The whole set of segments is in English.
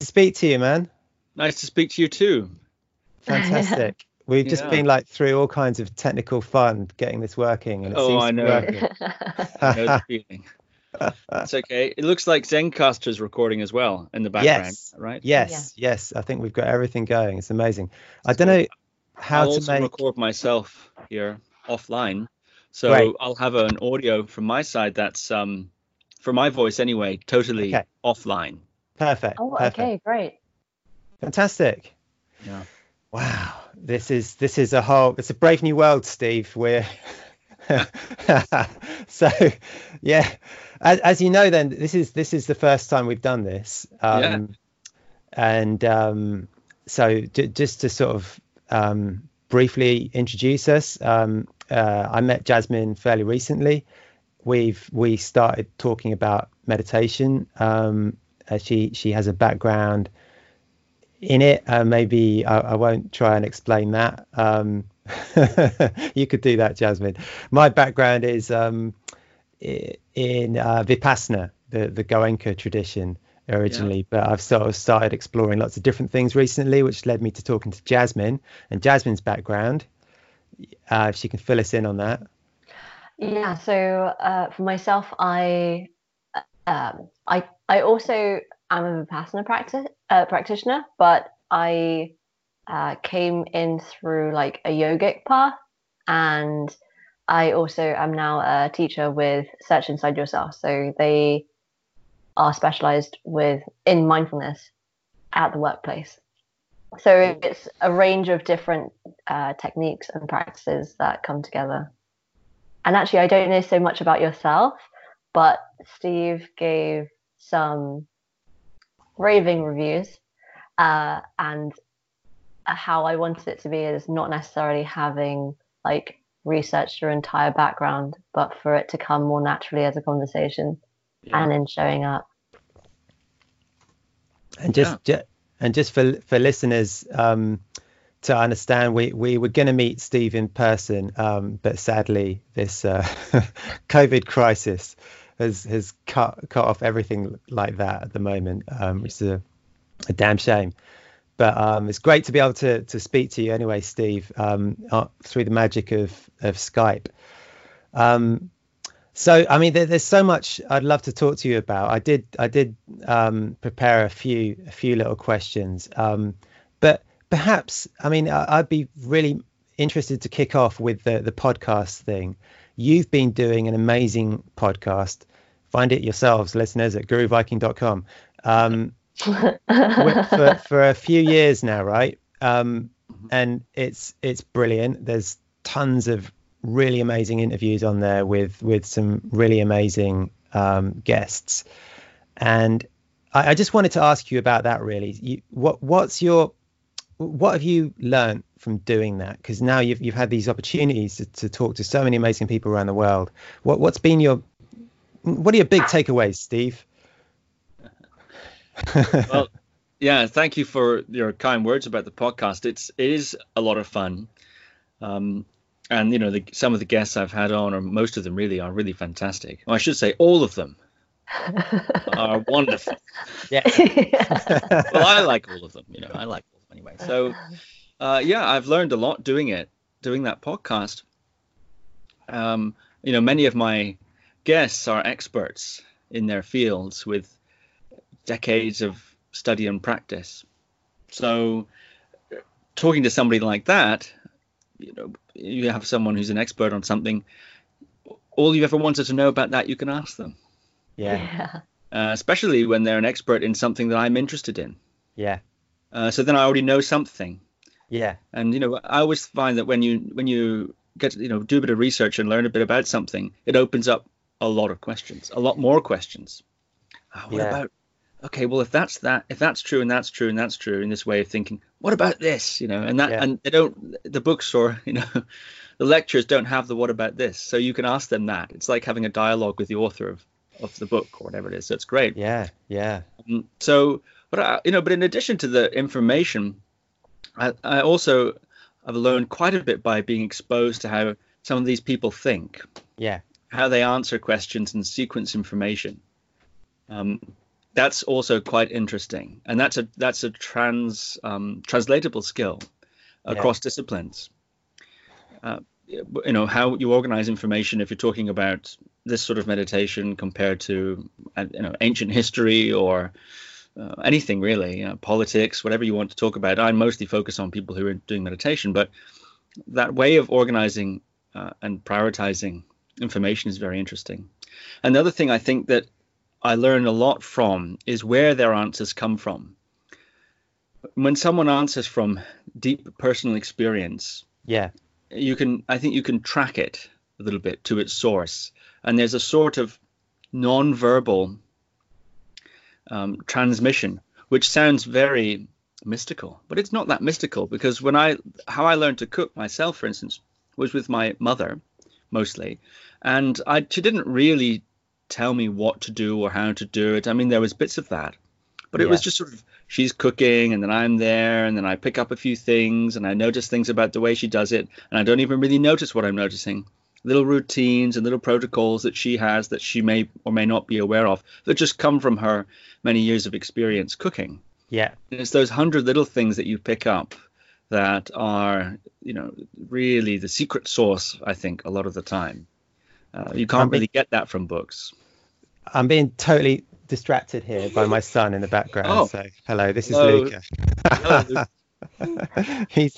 to speak to you, man. Nice to speak to you too. Fantastic. We've just Yeah. been like through all kinds of technical fun getting this working, and it Oh, seems I know. working. I know the feeling. It's okay. It looks like Zencastr's recording as well in the background, Yes. right? Yes, yes. I think we've got everything going. It's amazing. I don't know how I'll to also make. record myself here offline, so Great. I'll have an audio from my side that's um for my voice anyway, totally Okay. offline. Perfect. Oh, perfect. okay, great. Fantastic. Yeah. Wow. This is this is a whole. It's a brave new world, Steve. We're so yeah. As, as you know, then this is this is the first time we've done this. Um, Yeah. And um, so j- just to sort of um, briefly introduce us, um, uh, I met Jasmine fairly recently. We've we started talking about meditation. Uh, she she has a background in it. Uh, maybe I, I won't try and explain that. Um, you could do that, Jasmine. My background is um, in uh, Vipassana, the the Goenka tradition originally, but I've sort of started exploring lots of different things recently, which led me to talking to Jasmine and Jasmine's background. Uh, if she can fill us in on that. Yeah, so uh, for myself, I um, I I also am a Vipassana practice uh, practitioner, but I uh, came in through like a yogic path, and I also am now a teacher with Search Inside Yourself. So they are specialized with in mindfulness at the workplace. So it's a range of different uh, techniques and practices that come together. And actually, I don't know so much about yourself, but Steve gave some raving reviews, uh, and how I wanted it to be is not necessarily having like researched your entire background, but for it to come more naturally as a conversation Yeah. and in showing up. And just ju- and just for for listeners um, to understand, we we were going to meet Steve in person, um, but sadly, this uh, COVID crisis has has cut cut off everything like that at the moment, um, which is a, a damn shame. But um, it's great to be able to to speak to you anyway, Steve, um, uh, through the magic of of Skype. Um, so, I mean, there, there's so much I'd love to talk to you about. I did, I did um, prepare a few, a few little questions. Um, but perhaps, I mean, I, I'd be really interested to kick off with the the podcast thing. You've been doing an amazing podcast. Find it yourselves, listeners, at guruviking.com. Um, wi- for for a few years now, right? Um, and it's it's brilliant. There's tons of really amazing interviews on there with with some really amazing um, guests, and I, I just wanted to ask you about that. Really, you, what what's your what have you learned from doing that? Because now you've you've had these opportunities to, to talk to so many amazing people around the world. What what's been your what are your big takeaways, Steve? well, yeah, thank you for your kind words about the podcast. It's it is a lot of fun, um, and you know the, some of the guests I've had on, or most of them really, are really fantastic. Well, I should say all of them are wonderful. yeah. Well, I like all of them. You know, I like all of them anyway. So, uh, yeah, I've learned a lot doing it, doing that podcast. Um, you know, many of my guests are experts in their fields with decades of study and practice. So, talking to somebody like that, you know, you have someone who's an expert on something. All you ever wanted to know about that, you can ask them, yeah, yeah. uh, especially when they're an expert in something that I'm interested in. yeah, Uh, so then I already know something. yeah, And you know, I always find that when you when you get you know do a bit of research and learn a bit about something, it opens up a lot of questions, a lot more questions. Ah, what Yeah. about? Okay, well, if that's that, if that's true and that's true and that's true in this way of thinking, what about this? You know, and that Yeah. and they don't the books or you know the lectures don't have the what about this, so you can ask them that. It's like having a dialogue with the author of of the book or whatever it is. So it's great. yeah, yeah, Um, so, but I, you know, but in addition to the information, I, I also have learned quite a bit by being exposed to how some of these people think, yeah, how they answer questions and sequence information. Um, that's also quite interesting, and that's a that's a trans um, translatable skill across yeah. disciplines. Uh, you know how you organize information if you're talking about this sort of meditation compared to uh, you know ancient history or uh, anything really, you know, politics, whatever you want to talk about. I mostly focus on people who are doing meditation, but that way of organizing uh, and prioritizing information is very interesting. Another thing I think that I learn a lot from is where their answers come from. When someone answers from deep personal experience, yeah, you can I think you can track it a little bit to its source, and there's a sort of non-verbal um, transmission, which sounds very mystical, but it's not that mystical because when I how I learned to cook myself, for instance, was with my mother mostly, and I she didn't really tell me what to do or how to do it. I mean, there was bits of that, but it yeah. was just sort of she's cooking and then I'm there and then I pick up a few things and I notice things about the way she does it and I don't even really notice what I'm noticing. Little routines and little protocols that she has that she may or may not be aware of that just come from her many years of experience cooking. Yeah. And it's those hundred little things that you pick up that are, you know, really the secret sauce, I think, a lot of the time. Uh, you can't really get that from books. I'm being totally distracted here by my son in the background. Oh. So hello, this is hello. Luca. hello, he's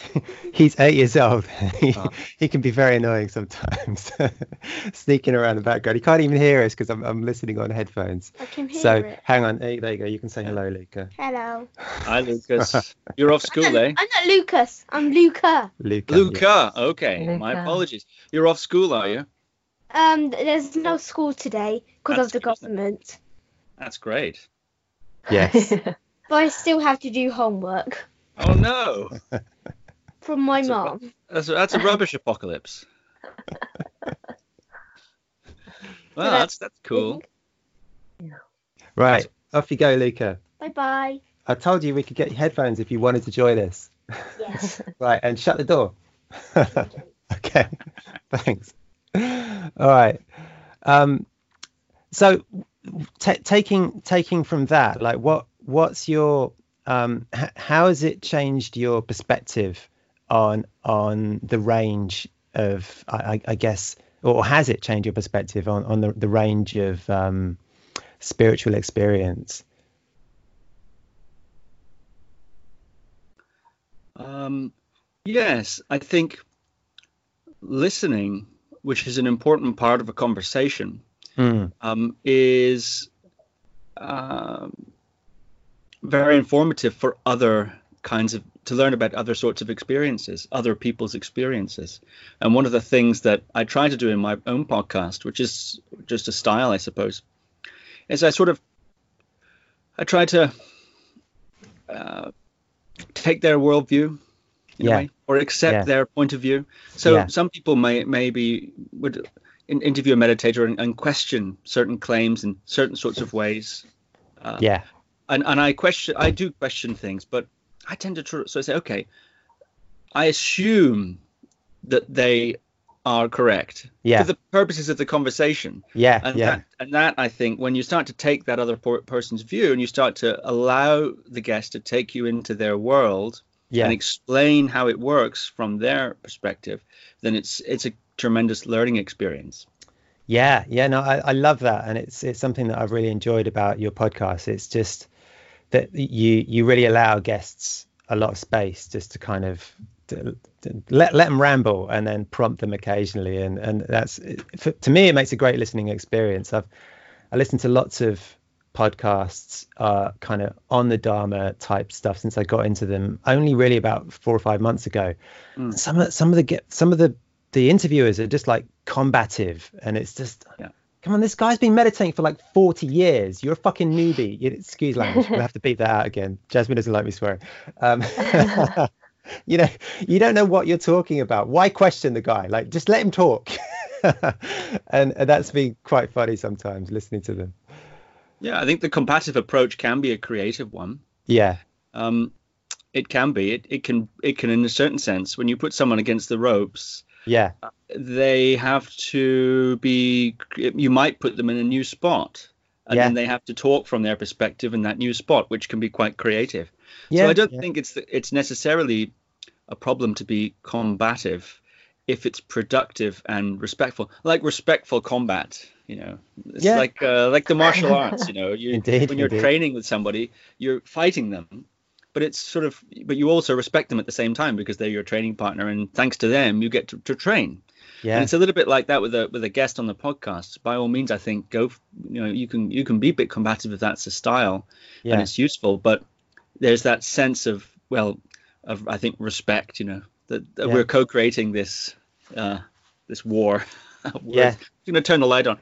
he's eight years old. He, oh. he can be very annoying sometimes, sneaking around the background. He can't even hear us because I'm, I'm listening on headphones. I can hear so it. hang on, hey, there you go. You can say hello, Luca. Hello. Hi, Lucas. You're off school, I'm eh? I'm not Lucas. I'm Luca. Luca. Luca. Okay. Luca. My apologies. You're off school, are you? Um, there's no school today because of the government, That's great. Yes. but I still have to do homework Oh no. from my That's a- mom. That's a, that's a rubbish apocalypse. Well, that's that's cool. right. Off you go, Luca. Bye bye. I told you we could get you headphones if you wanted to join us. Yes. Right, and shut the door. okay. Thanks. All right. Um, so ta taking taking from that, like what what's your um, h- how has it changed your perspective on on the range of I, I guess or has it changed your perspective on on the, the range of um, spiritual experience? Um, yes, I think listening, which is an important part of a conversation, Mm, um, is um, very informative for other kinds of to learn about other sorts of experiences, other people's experiences. And one of the things that I try to do in my own podcast, which is just a style, I suppose, is I sort of I try to uh, take their worldview in Yeah. a way, or accept Yeah. their point of view. So Yeah. some people may maybe would interview a meditator and, and question certain claims in certain sorts of ways. Uh, yeah. and and I question, I do question things, but I tend to tr- so I say, okay, I assume that they are correct Yeah. for the purposes of the conversation, Yeah. and yeah. that and that I think when you start to take that other per- person's view and you start to allow the guest to take you into their world yeah. and explain how it works from their perspective, then it's it's a tremendous learning experience. Yeah, yeah, no, I, I love that, and it's it's something that I've really enjoyed about your podcast. It's just that you you really allow guests a lot of space just to kind of to, to let let them ramble and then prompt them occasionally, and and that's for, to me it makes a great listening experience. I've I listened to lots of podcasts, uh, kind of on the Dharma type stuff since I got into them only really about four or five months ago. Mm. Some of some of the get some of the the interviewers are just like combative and it's just Yeah. come on this guy's been meditating for like 40 years. You're a fucking newbie. Excuse language we'll have to beat that out again. Jasmine doesn't like me swearing. Um, you know you don't know what you're talking about. Why question the guy? Like just let him talk. And, and that's been quite funny sometimes listening to them Yeah, I think the combative approach can be a creative one. yeah Um, it can be. It, it can. It can, in a certain sense, when you put someone against the ropes, yeah they have to be. You might put them in a new spot, and Yeah. then they have to talk from their perspective in that new spot, which can be quite creative. Yeah, so I don't yeah. think it's it's necessarily a problem to be combative if it's productive and respectful, like respectful combat. You know, it's Yeah. like uh, like the martial arts. You know, you Indeed, when you're indeed. training with somebody, you're fighting them, but it's sort of but you also respect them at the same time because they're your training partner, and thanks to them, you get to, to train. And Yeah, it's a little bit like that with a with a guest on the podcast. By all means, I think go. You know, you can you can be a bit combative if that's the style yeah, and it's useful. But there's that sense of well, of I think respect. You know, that, that Yeah. we're co-creating this uh, this war. Yeah. I'm going to turn the light on.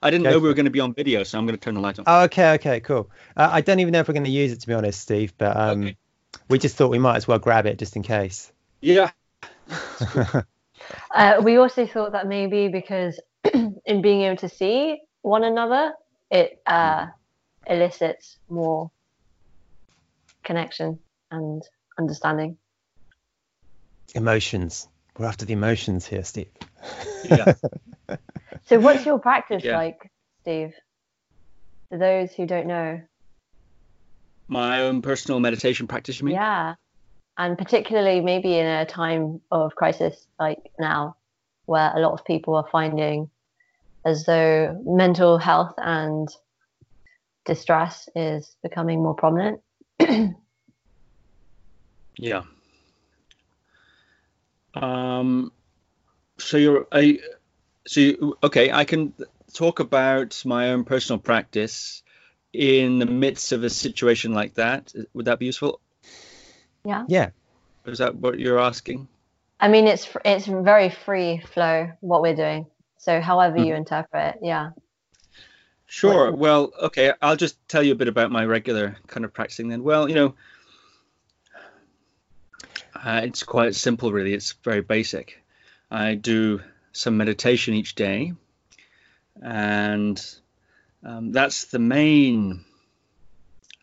I didn't Go know we were going to be on video, so I'm going to turn the light on. Oh, okay, okay, cool. Uh, I don't even know if we're going to use it to be honest, Steve, but um, Okay. we just thought we might as well grab it just in case. Yeah. Uh, we also thought that maybe because in being able to see one another, it uh, elicits more connection and understanding. Emotions. We're after the emotions here, Steve. Yeah. So, what's your practice Yeah. like, Steve? For those who don't know, My own personal meditation practice, you mean? yeah, and particularly maybe in a time of crisis like now, where a lot of people are finding as though mental health and distress is becoming more prominent. Yeah. Um, so you're I, so you, okay. I can talk about my own personal practice in the midst of a situation like that. Would that be useful? Yeah. Yeah, Is that what you're asking? I mean, it's it's very free flow what we're doing. So however Mm-hmm. you interpret, yeah. Sure. What- Well, okay. I'll just tell you a bit about my regular kind of practicing then. Well, you know, uh, it's quite simple, really. It's very basic. I do some meditation each day, and um, that's the main,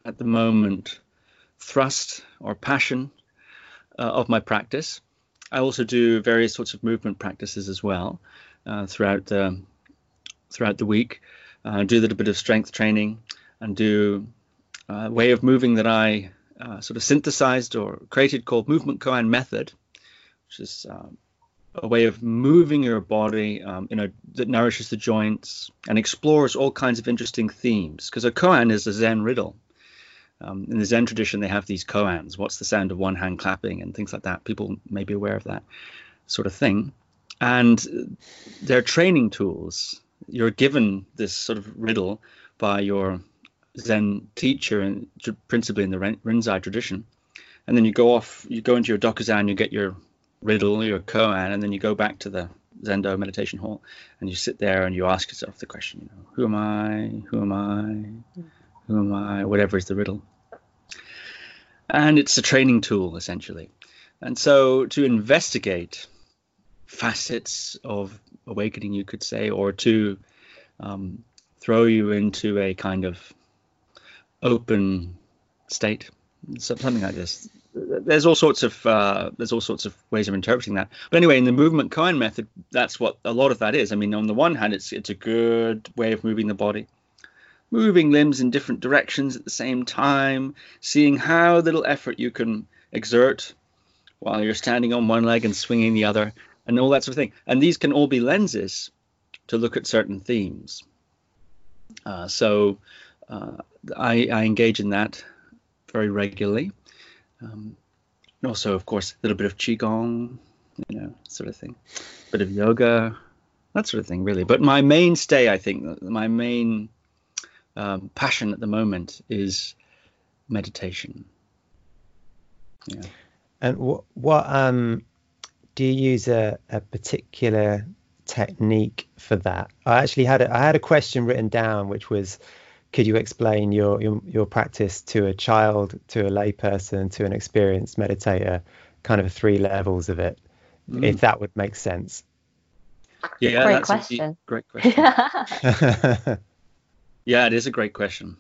at the moment, thrust or passion uh, of my practice. I also do various sorts of movement practices as well uh, throughout the throughout the week uh, do a little bit of strength training and do a way of moving that I uh, sort of synthesized or created called movement koan method, which is um, a way of moving your body, um, you know, that nourishes the joints and explores all kinds of interesting themes. Because a koan is a Zen riddle. Um, in the Zen tradition, they have these koans. What's the sound of one hand clapping and things like that. People may be aware of that sort of thing. And they're training tools you're given this sort of riddle by your Zen teacher, and principally in the Rinzai tradition, and then you go off, you go into your Dokusan, you get your riddle, your koan, and then you go back to the Zendo meditation hall, and you sit there and you ask yourself the question, you know, who am I? Who am I? Who am I? Whatever is the riddle, and it's a training tool essentially, and so to investigate facets of awakening, you could say, or to um, throw you into a kind of open state, something like this. There's all sorts of uh, there's all sorts of ways of interpreting that. But anyway, in the movement koan method, that's what a lot of that is. I mean, on the one hand, it's it's a good way of moving the body, moving limbs in different directions at the same time, seeing how little effort you can exert while you're standing on one leg and swinging the other, and all that sort of thing. And these can all be lenses to look at certain themes. Uh, so uh, I, I engage in that very regularly. Um, and also, of course, a little bit of qigong, you know, sort of thing, a bit of yoga, that sort of thing, really. But my mainstay, I think, my main um, passion at the moment is meditation. Yeah. And what what um do you use a, a particular technique for that? I actually had a, I had a question written down which was could you explain your, your your practice to a child, to a layperson, to an experienced meditator, kind of three levels of it, Mm. if that would make sense. Yeah, Great that's indeed- question. Great question. yeah. Yeah, it is a great question.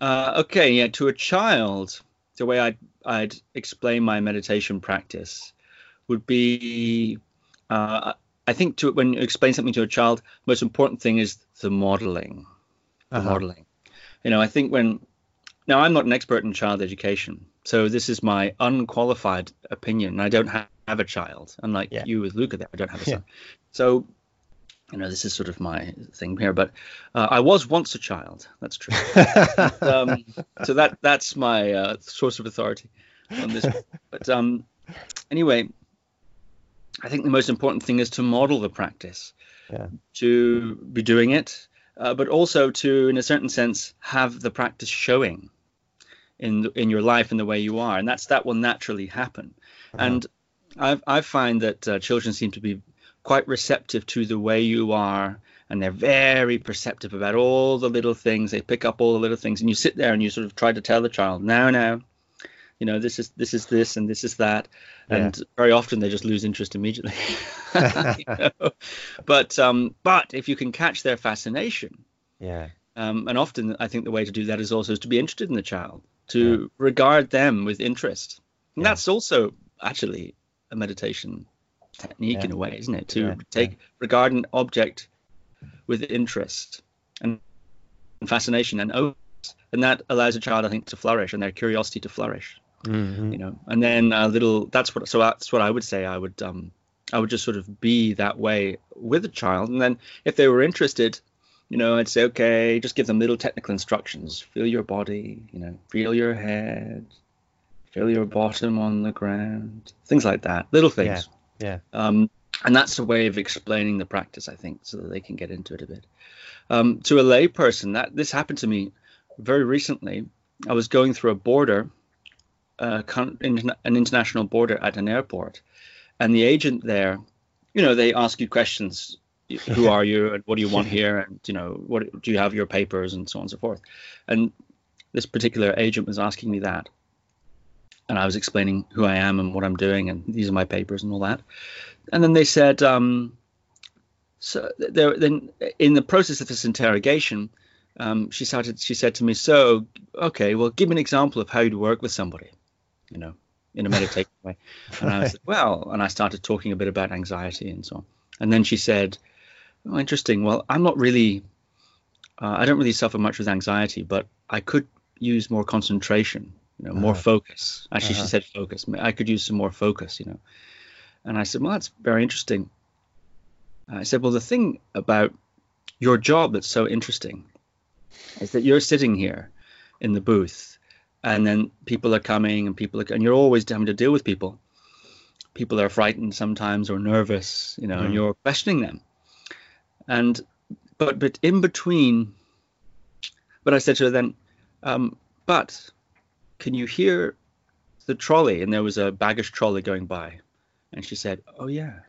Uh, okay, yeah, to a child, the way I'd, I'd explain my meditation practice would be uh, I think to when you explain something to a child, most important thing is the modeling. Uh-huh. modeling. You know, I think when now I'm not an expert in child education, so this is my unqualified opinion. I don't ha- have a child, unlike Yeah. you with Luca. There, I don't have a Yeah. son. So, you know, this is sort of my thing here. But uh, I was once a child. That's true. um, so that that's my uh, source of authority on this. But um, anyway, I think the most important thing is to model the practice, Yeah. to be doing it, uh, but also to, in a certain sense, have the practice showing in in your life and the way you are, and that's that will naturally happen. Uh-huh. And I've I find that uh, children seem to be quite receptive to the way you are and they're very perceptive about all the little things they pick up all the little things and you sit there and you sort of try to tell the child now now you know this is this is this and this is that and very often they just lose interest immediately You know? but um but if you can catch their fascination yeah. um, and often I think the way to do that is also to be interested in the child, to regard them with interest. And Yeah. that's also actually a meditation technique Yeah. in a way, isn't it? To Yeah, take regard an object with interest and, fascination and. And that allows a child, I think, to flourish and their curiosity to flourish. Mhm. You know, and then a little. That's what. So that's what I would say. I would. Um, I would just sort of be that way with a child, and then if they were interested, you know, I'd say, okay, just give them little technical instructions. Feel your body, you know, feel your head, feel your bottom on the ground, things like that, little things. Yeah. Um, and that's a way of explaining the practice, I think, so that they can get into it a bit. Um, to a lay person, that this happened to me very recently. I was going through a border, uh, con- interna- an international border at an airport, and the agent there, you know, they ask you questions. Who are you, and what do you want here, and you know, what do you have your papers, and so on and so forth. And this particular agent was asking me that, and I was explaining who I am and what I'm doing, and these are my papers and all that. And then they said, um, so there, then in the process of this interrogation, um, she started. She said to me, "So, okay, well, give me an example of how you'd work with somebody, you know, in a meditative way." And I said, "Well," and I started talking a bit about anxiety and so on. And then she said, "Oh, interesting. Well, I'm not really. Uh, I don't really suffer much with anxiety, but I could use more concentration, you know, more Uh-huh. focus. Actually, Uh-huh. she said focus. I could use some more focus, you know." And I said, "Well, that's very interesting." I said, "Well, the thing about your job that's so interesting is that you're sitting here in the booth, and then people are coming, and people are, and you're always having to deal with people. People are frightened sometimes or nervous, you know, Mm. and you're questioning them. And but but in between, but I said to her then, um, but can you hear the trolley? And there was a baggage trolley going by, and she said, "Oh yeah."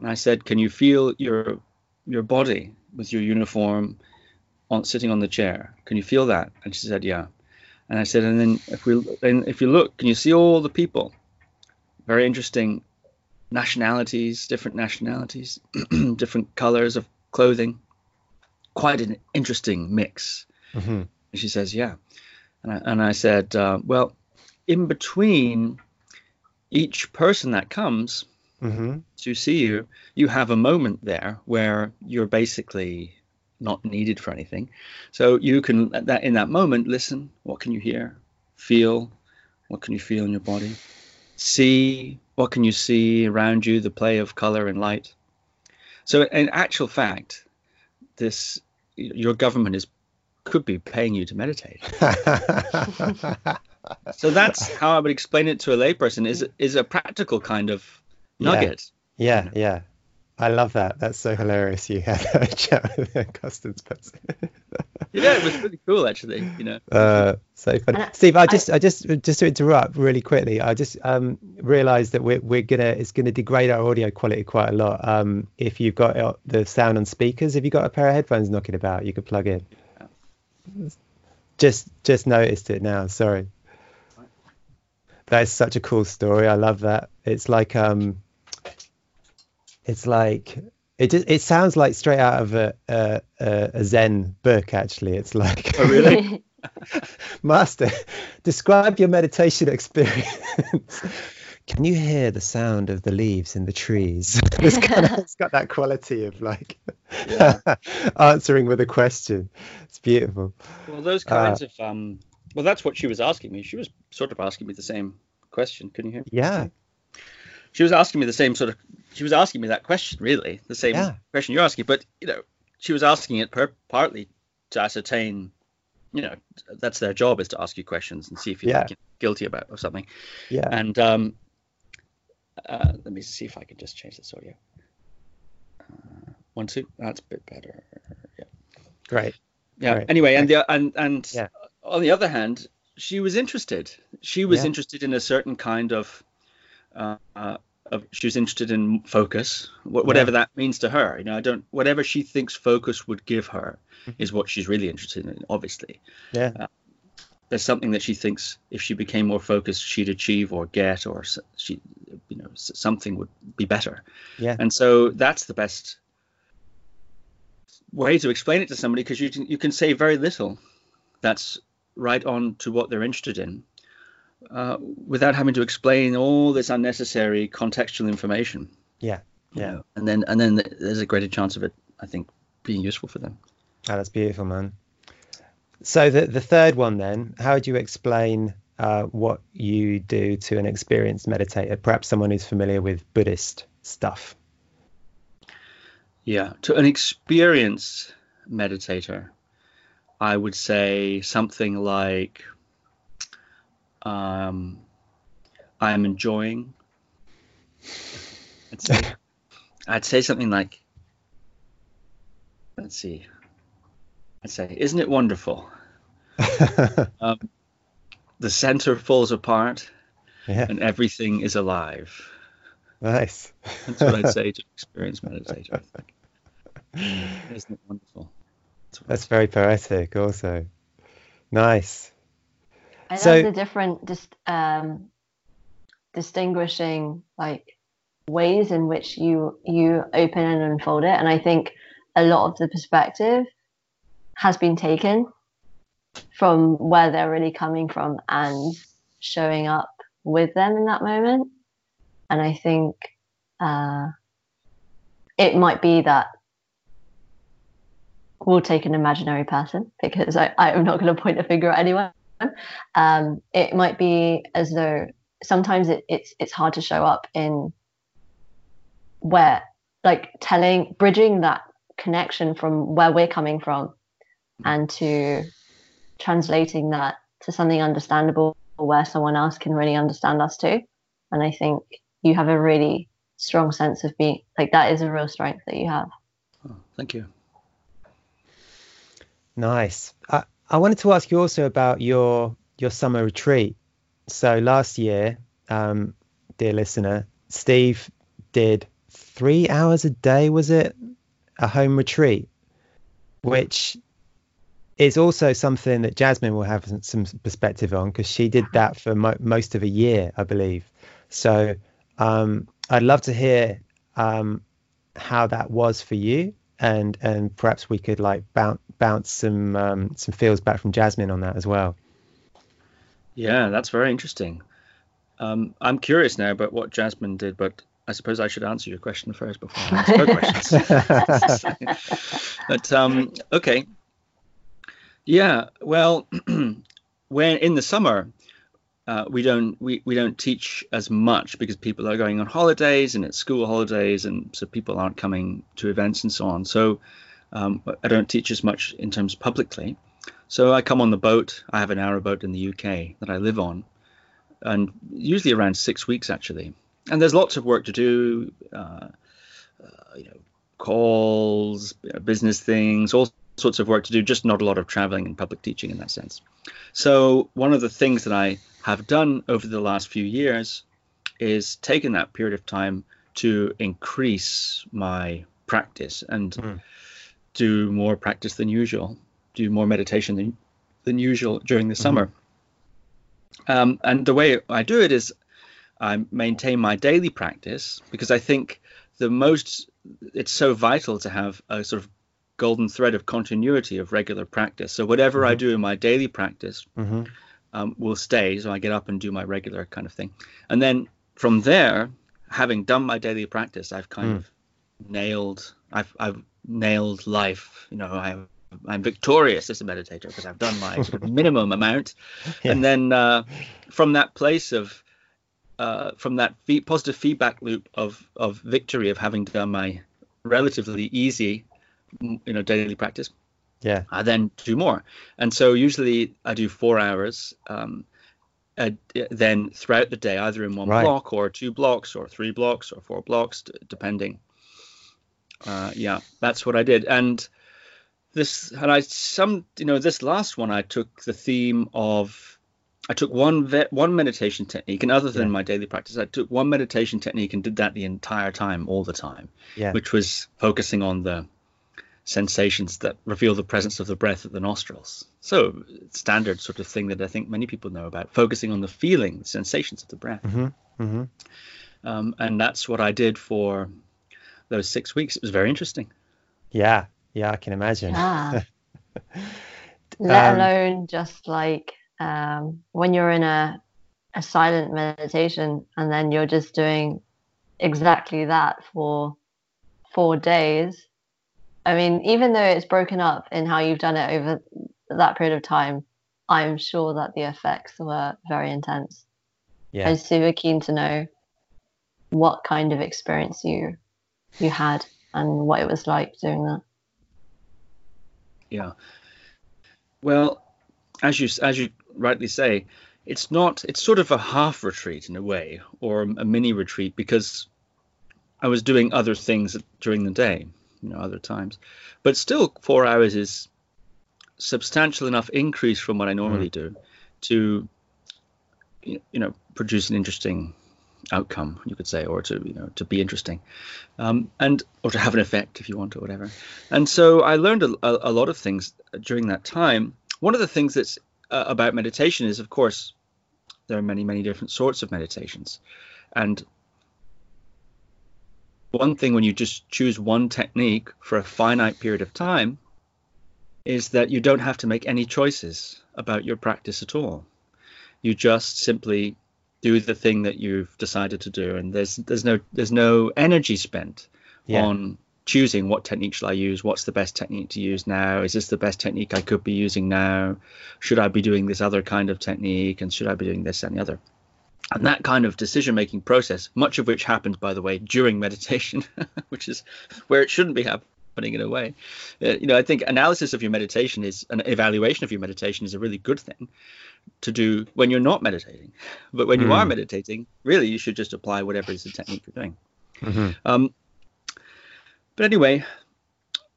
And I said, "Can you feel your your body with your uniform on sitting on the chair? Can you feel that?" And she said, "Yeah." And I said, "And then if we then if you look, can you see all the people? Very interesting nationalities, different nationalities, different colors of clothing. Quite an interesting mix." Mhm. And she says, "Yeah." And I, and I said, uh, "Well, in between each person that comes." Mhm. to see you, you have a moment there where you're basically not needed for anything. So you can at that in that moment listen. What can you hear? Feel. What can you feel in your body? See. What can you see around you? The play of color and light. So in actual fact, this your government is could be paying you to meditate. So that's how I would explain it to a layperson. Is is a practical kind of Yeah. nugget. yeah, yeah. I love that. That's so hilarious. You had a chat with a customs person. Yeah, it was really cool actually. You know. Uh, so funny. I- Steve, I I- just, I, just, just to interrupt really quickly, I just um, realised that we're, we're gonna, it's gonna degrade our audio quality quite a lot. Um, if you've got uh, the sound on speakers, if you've got a pair of headphones knocking about, you could plug in. Just, just noticed it now. Sorry. That is such a cool story. I love that. It's like, um, it's like it just it sounds like straight out of a a, a a Zen book. Actually, it's like Oh, really? Master, describe your meditation experience. can you hear the sound of the leaves in the trees? it's, kind of, it's got that quality of like Yeah. answering with a question. It's beautiful. Well, those kinds of um. Well, that's what she was asking me. She was sort of asking me the same question. Can you hear? me? Yeah. She was asking me the same sort of. She was asking me that question, really, the same Yeah. question you're asking. But you know, she was asking it per- partly to ascertain. You know, that's their job is to ask you questions and see if you're Yeah. guilty about or something. Yeah. And um, uh, let me see if I can just change this audio. Uh, one, two. That's a bit better. Yeah. Great. Yeah. Right. Anyway, and the and and Yeah. on the other hand, she was interested. She was Yeah. interested in a certain kind of. Uh, uh, of, she was interested in focus, wh- whatever that means to her. You know, I don't. Whatever she thinks focus would give her is what she's really interested in. Obviously, Yeah. there's something that she thinks if she became more focused, she'd achieve or get, or she, you know, something would be better. Yeah. And so that's the best way to explain it to somebody because you can you can say very little that's right on to what they're interested in uh, without having to explain all this unnecessary contextual information. Yeah. you Yeah. know. And then and then there's a greater chance of it, I think, being useful for them. Oh, that's beautiful, man. So the the third one then, how would you explain uh, what you do to an experienced meditator, perhaps someone who's familiar with Buddhist stuff? Yeah, to an experienced meditator, I would say something like um, I'm enjoying. I'd say, I'd say something like, let's see, I'd say, isn't it wonderful? Um, the center falls apart yeah, and everything is alive. nice. That's what I'd say to an experienced meditator. I think. Isn't it wonderful? That's very poetic, also. Nice. I So- love the different dis- um, distinguishing like ways in which you you open and unfold it, and I think a lot of the perspective has been taken from where they're really coming from and showing up with them in that moment. And I think uh, it might be that we'll take an imaginary person because I, I'm not going to point a finger at anyone um, it might be as though sometimes it, it's it's hard to show up in where like telling bridging that connection from where we're coming from and to translating that to something understandable where someone else can really understand us too and i think you have a really strong sense of being like that is a real strength that you have Oh, thank you. Nice. I, I wanted to ask you also about your your summer retreat. So last year, um, dear listener, Steve did three hours a day. Was it a home retreat, which is also something that Jasmine will have some- perspective on because she did that for mo- most of a year, I believe. So um, I'd love to hear um, how that was for you, and and perhaps we could like bounce bounce some um, some feels back from Jasmine on that as well. Yeah, that's very interesting. Um, I'm curious now about what Jasmine did, but I suppose I should answer your question first before I ask her questions. but um, okay. Yeah, well, when in the summer, uh, we don't we, we don't teach as much because people are going on holidays and it's school holidays, and so people aren't coming to events and so on. So um, I don't teach as much in terms publicly. So I come on the boat. I have an hour boat in the UK that I live on, and usually around six weeks actually. And there's lots of work to do, uh, uh, you know, calls, business things, all sorts of work to do. Just not a lot of traveling and public teaching in that sense. So one of the things that I have done over the last few years is taken that period of time to increase my practice and Mm. Do more practice than usual, do more meditation than, than usual during the summer. Um, and the way I do it is I maintain my daily practice because I think the most it's so vital to have a sort of golden thread of continuity of regular practice. So whatever I Mhm. do in my daily practice hmm um, will stay. So I get up and do my regular kind of thing. And then from there, having done my daily practice, I've kind Mm. of nailed. I've I've nailed life. You know, I'm I'm victorious as a meditator because I've done my sort of minimum amount, Yeah. and then uh, from that place of uh, from that positive feedback loop of of victory of having done my relatively easy, you know, daily practice, Yeah. I then do more. And so usually I do four hours. Um, uh, then throughout the day, either in one Right. block or two blocks or three blocks or four blocks, d- depending. Uh, yeah, that's what I did. And this, and I some, you know, this last one, I took the theme of, I took one ve- one meditation technique, and other than Yeah. my daily practice, I took one meditation technique and did that the entire time, all the time Yeah. which was focusing on the sensations that reveal the presence of the breath at the nostrils. So, standard sort of thing that I think many people know about, focusing on the feeling, the sensations of the breath. hmm hmm Um, and that's what I did for those six weeks. It was very interesting. Yeah. Yeah. I can imagine. Yeah. Let Um, alone just like um, when you're in a a silent meditation and then you're just doing exactly that for four days. I mean, even though it's broken up in how you've done it over that period of time, I'm sure that the effects were very intense. Yeah. I'm super keen to know what kind of experience you you had and what it was like doing that. Yeah. Well, as you as you rightly say, it's not. It's sort of a half retreat in a way, or a mini retreat, because I was doing other things during the day, you know, other times. But still, four hours is substantial enough increase from what I normally mm. do to, you you know, produce an interesting outcome, you could say, or to you know to be interesting, um, and or to have an effect if you want or whatever. And so I learned a, a, lot of things during that time. One of the things that's uh, about meditation is, of course, there are many many different sorts of meditations, and one thing when you just choose one technique for a finite period of time is that you don't have to make any choices about your practice at all. You just simply do the thing that you've decided to do and there's there's no there's no energy spent Yeah. on choosing what technique shall I use what's the best technique to use now is this the best technique I could be using now should I be doing this other kind of technique and should I be doing this and the other. And that kind of decision making process much of which happens by the way during meditation which is where it shouldn't be happening in a way. Uh, you know I think analysis of your meditation is an evaluation of your meditation is a really good thing to do when you're not meditating. But when you are Mm. meditating, really you should just apply whatever is the technique you're doing. hmm Um, but anyway,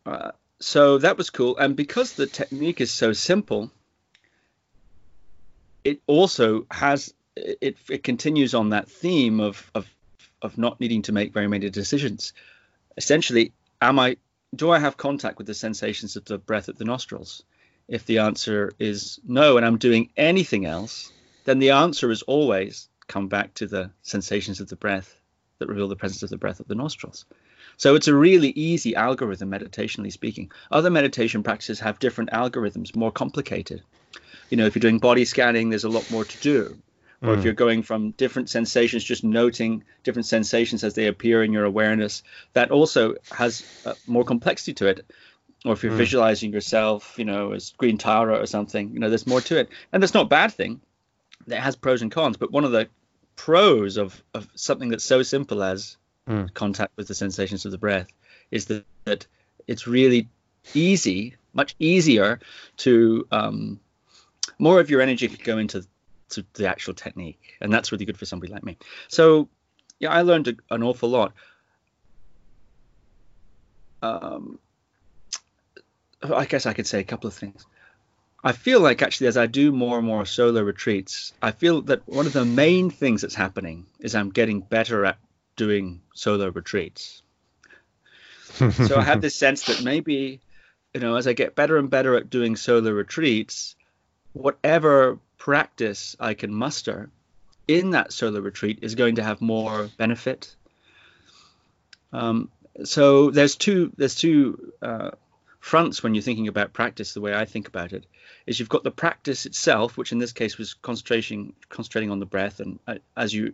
uh, so that was cool. And because the technique is so simple, it also has it it continues on that theme of of of not needing to make very many decisions. Essentially, am I do I have contact with the sensations of the breath at the nostrils? If the answer is no, and I'm doing anything else, then the answer is always come back to the sensations of the breath that reveal the presence of the breath of the nostrils. So it's a really easy algorithm, meditationally speaking. Other meditation practices have different algorithms, more complicated. You know, if you're doing body scanning, there's a lot more to do. Or if Mm. you're going from different sensations, just noting different sensations as they appear in your awareness, that also has uh, more complexity to it. Or if you're Mm. visualizing yourself, you know, as Green Tara or something, you know, there's more to it. And that's not a bad thing. It has pros and cons. But one of the pros of, of something that's so simple as Mm. contact with the sensations of the breath is that, that it's really easy, much easier to um, more of your energy could go into to the actual technique, and that's really good for somebody like me. So, yeah, I learned a, an awful lot. Um, I guess I could say a couple of things. I feel like actually, as I do more and more solo retreats, I feel that one of the main things that's happening is I'm getting better at doing solo retreats. so I have this sense that maybe, you know, as I get better and better at doing solo retreats, whatever practice I can muster in that solo retreat is going to have more benefit. Um, so there's two there's two uh, fronts when you're thinking about practice. The way I think about it is you've got the practice itself, which in this case was concentration concentrating on the breath, and uh, as you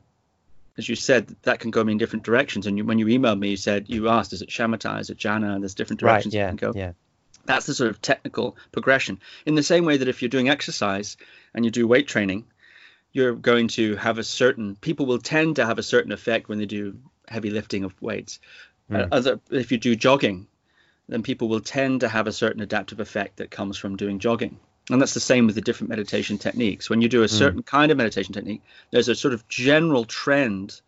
as you said, that can go in different directions. And you, when you emailed me, you said you asked, is it shamatha, is it jhana? And there's different Right. directions Yeah. you can go. Yeah. That's the sort of technical progression. In the same way that if you're doing exercise and you do weight training, you're going to have a certain people will tend to have a certain effect when they do heavy lifting of weights. Uh, Mm. other if you do jogging, then people will tend to have a certain adaptive effect that comes from doing jogging. And that's the same with the different meditation techniques. When you do a certain kind of meditation technique, there's a sort of general trend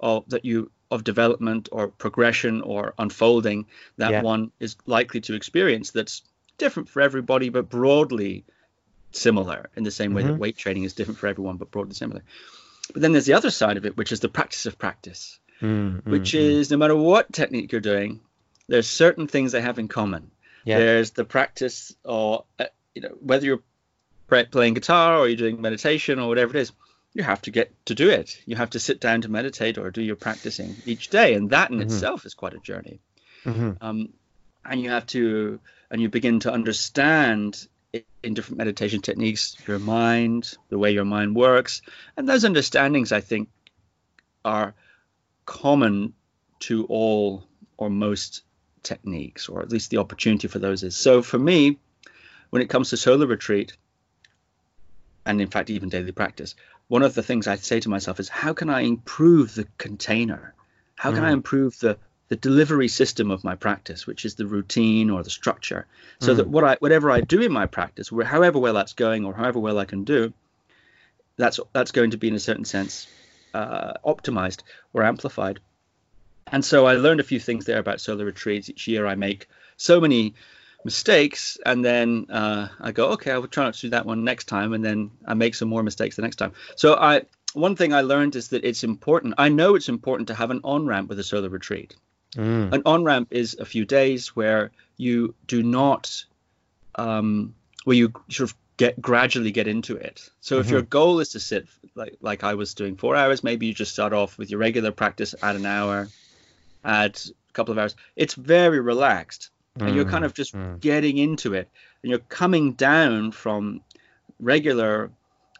of that you of development or progression or unfolding that Yeah. one is likely to experience that's different for everybody but broadly similar in the same way that Mhm. weight training is different for everyone but broadly similar. But then there's the other side of it, which is the practice of practice Mm, mm, which mm. is no matter what technique you're doing, there's certain things they have in common. Yeah. There's the practice, or uh, you know, whether you're playing guitar or you're doing meditation or whatever it is, you have to get to do it. You have to sit down to meditate or do your practicing each day, and that in Mhm. itself is quite a journey. Mhm. Um, and you have to, and you begin to understand in different meditation techniques your mind, the way your mind works, and those understandings, I think, are common to all or most techniques, or at least the opportunity for those is. So for me, when it comes to solo retreat, and in fact even daily practice, one of the things I say to myself is, how can I improve the container? How can I Mm. improve the the delivery system of my practice, which is the routine or the structure, so Mm. that what I whatever I do in my practice, however well that's going or however well I can do, that's that's going to be in a certain sense uh, optimized or amplified. And so I learned a few things there about solo retreats. Each year I make so many mistakes, and then uh, I go, okay, I will try not to do that one next time, and then I make some more mistakes the next time. So I one thing I learned is that it's important. I know it's important to have an on ramp with a solo retreat. Mm. An on ramp is a few days where you do not, um, where you sort of get gradually get into it. So if Mhm. your goal is to sit like like I was doing four hours, maybe you just start off with your regular practice, at an hour, add a couple of hours. It's very relaxed, and you're kind of just Mm. getting into it, and you're coming down from regular,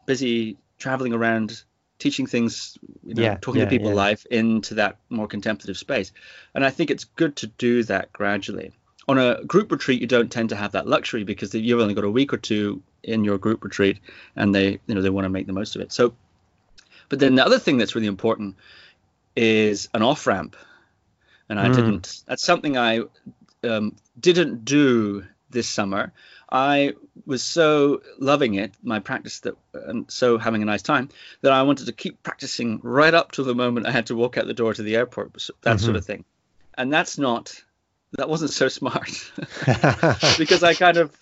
busy traveling around teaching things, you know, Yeah, talking yeah, to people yeah. live into that more contemplative space. And I think it's good to do that gradually. On a group retreat, you don't tend to have that luxury because you've only got a week or two in your group retreat, and they, you know, they want to make the most of it. So, but then the other thing that's really important is an off ramp, and I Mm. didn't. That's something I um, didn't do this summer. I was so loving it, my practice that, and so having a nice time that I wanted to keep practicing right up to the moment I had to walk out the door to the airport, that sort Mhm. of thing. And that's not, that wasn't so smart because I kind of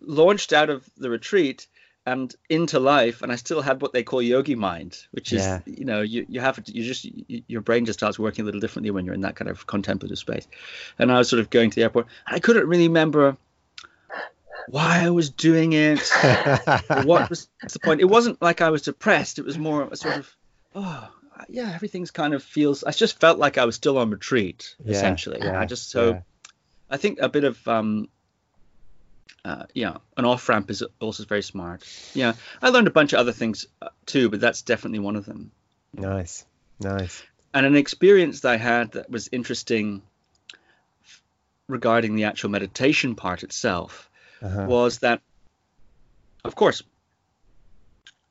launched out of the retreat and into life, and I still had what they call yogi mind, which is, Yeah. you know, you, you have to, you just, you, your brain just starts working a little differently when you're in that kind of contemplative space. And I was sort of going to the airport, and I couldn't really remember why I was doing it what was the point? It wasn't like I was depressed. It was more a sort of, oh, yeah, everything's kind of feels. I just felt like I was still on retreat, Yeah, essentially. yeah, I just so, yeah. I think a bit of um, uh, yeah, an off ramp is also very smart. Yeah, I learned a bunch of other things uh, too, but that's definitely one of them. nice, nice. And an experience that I had that was interesting regarding the actual meditation part itself Uh-huh. was that, of course,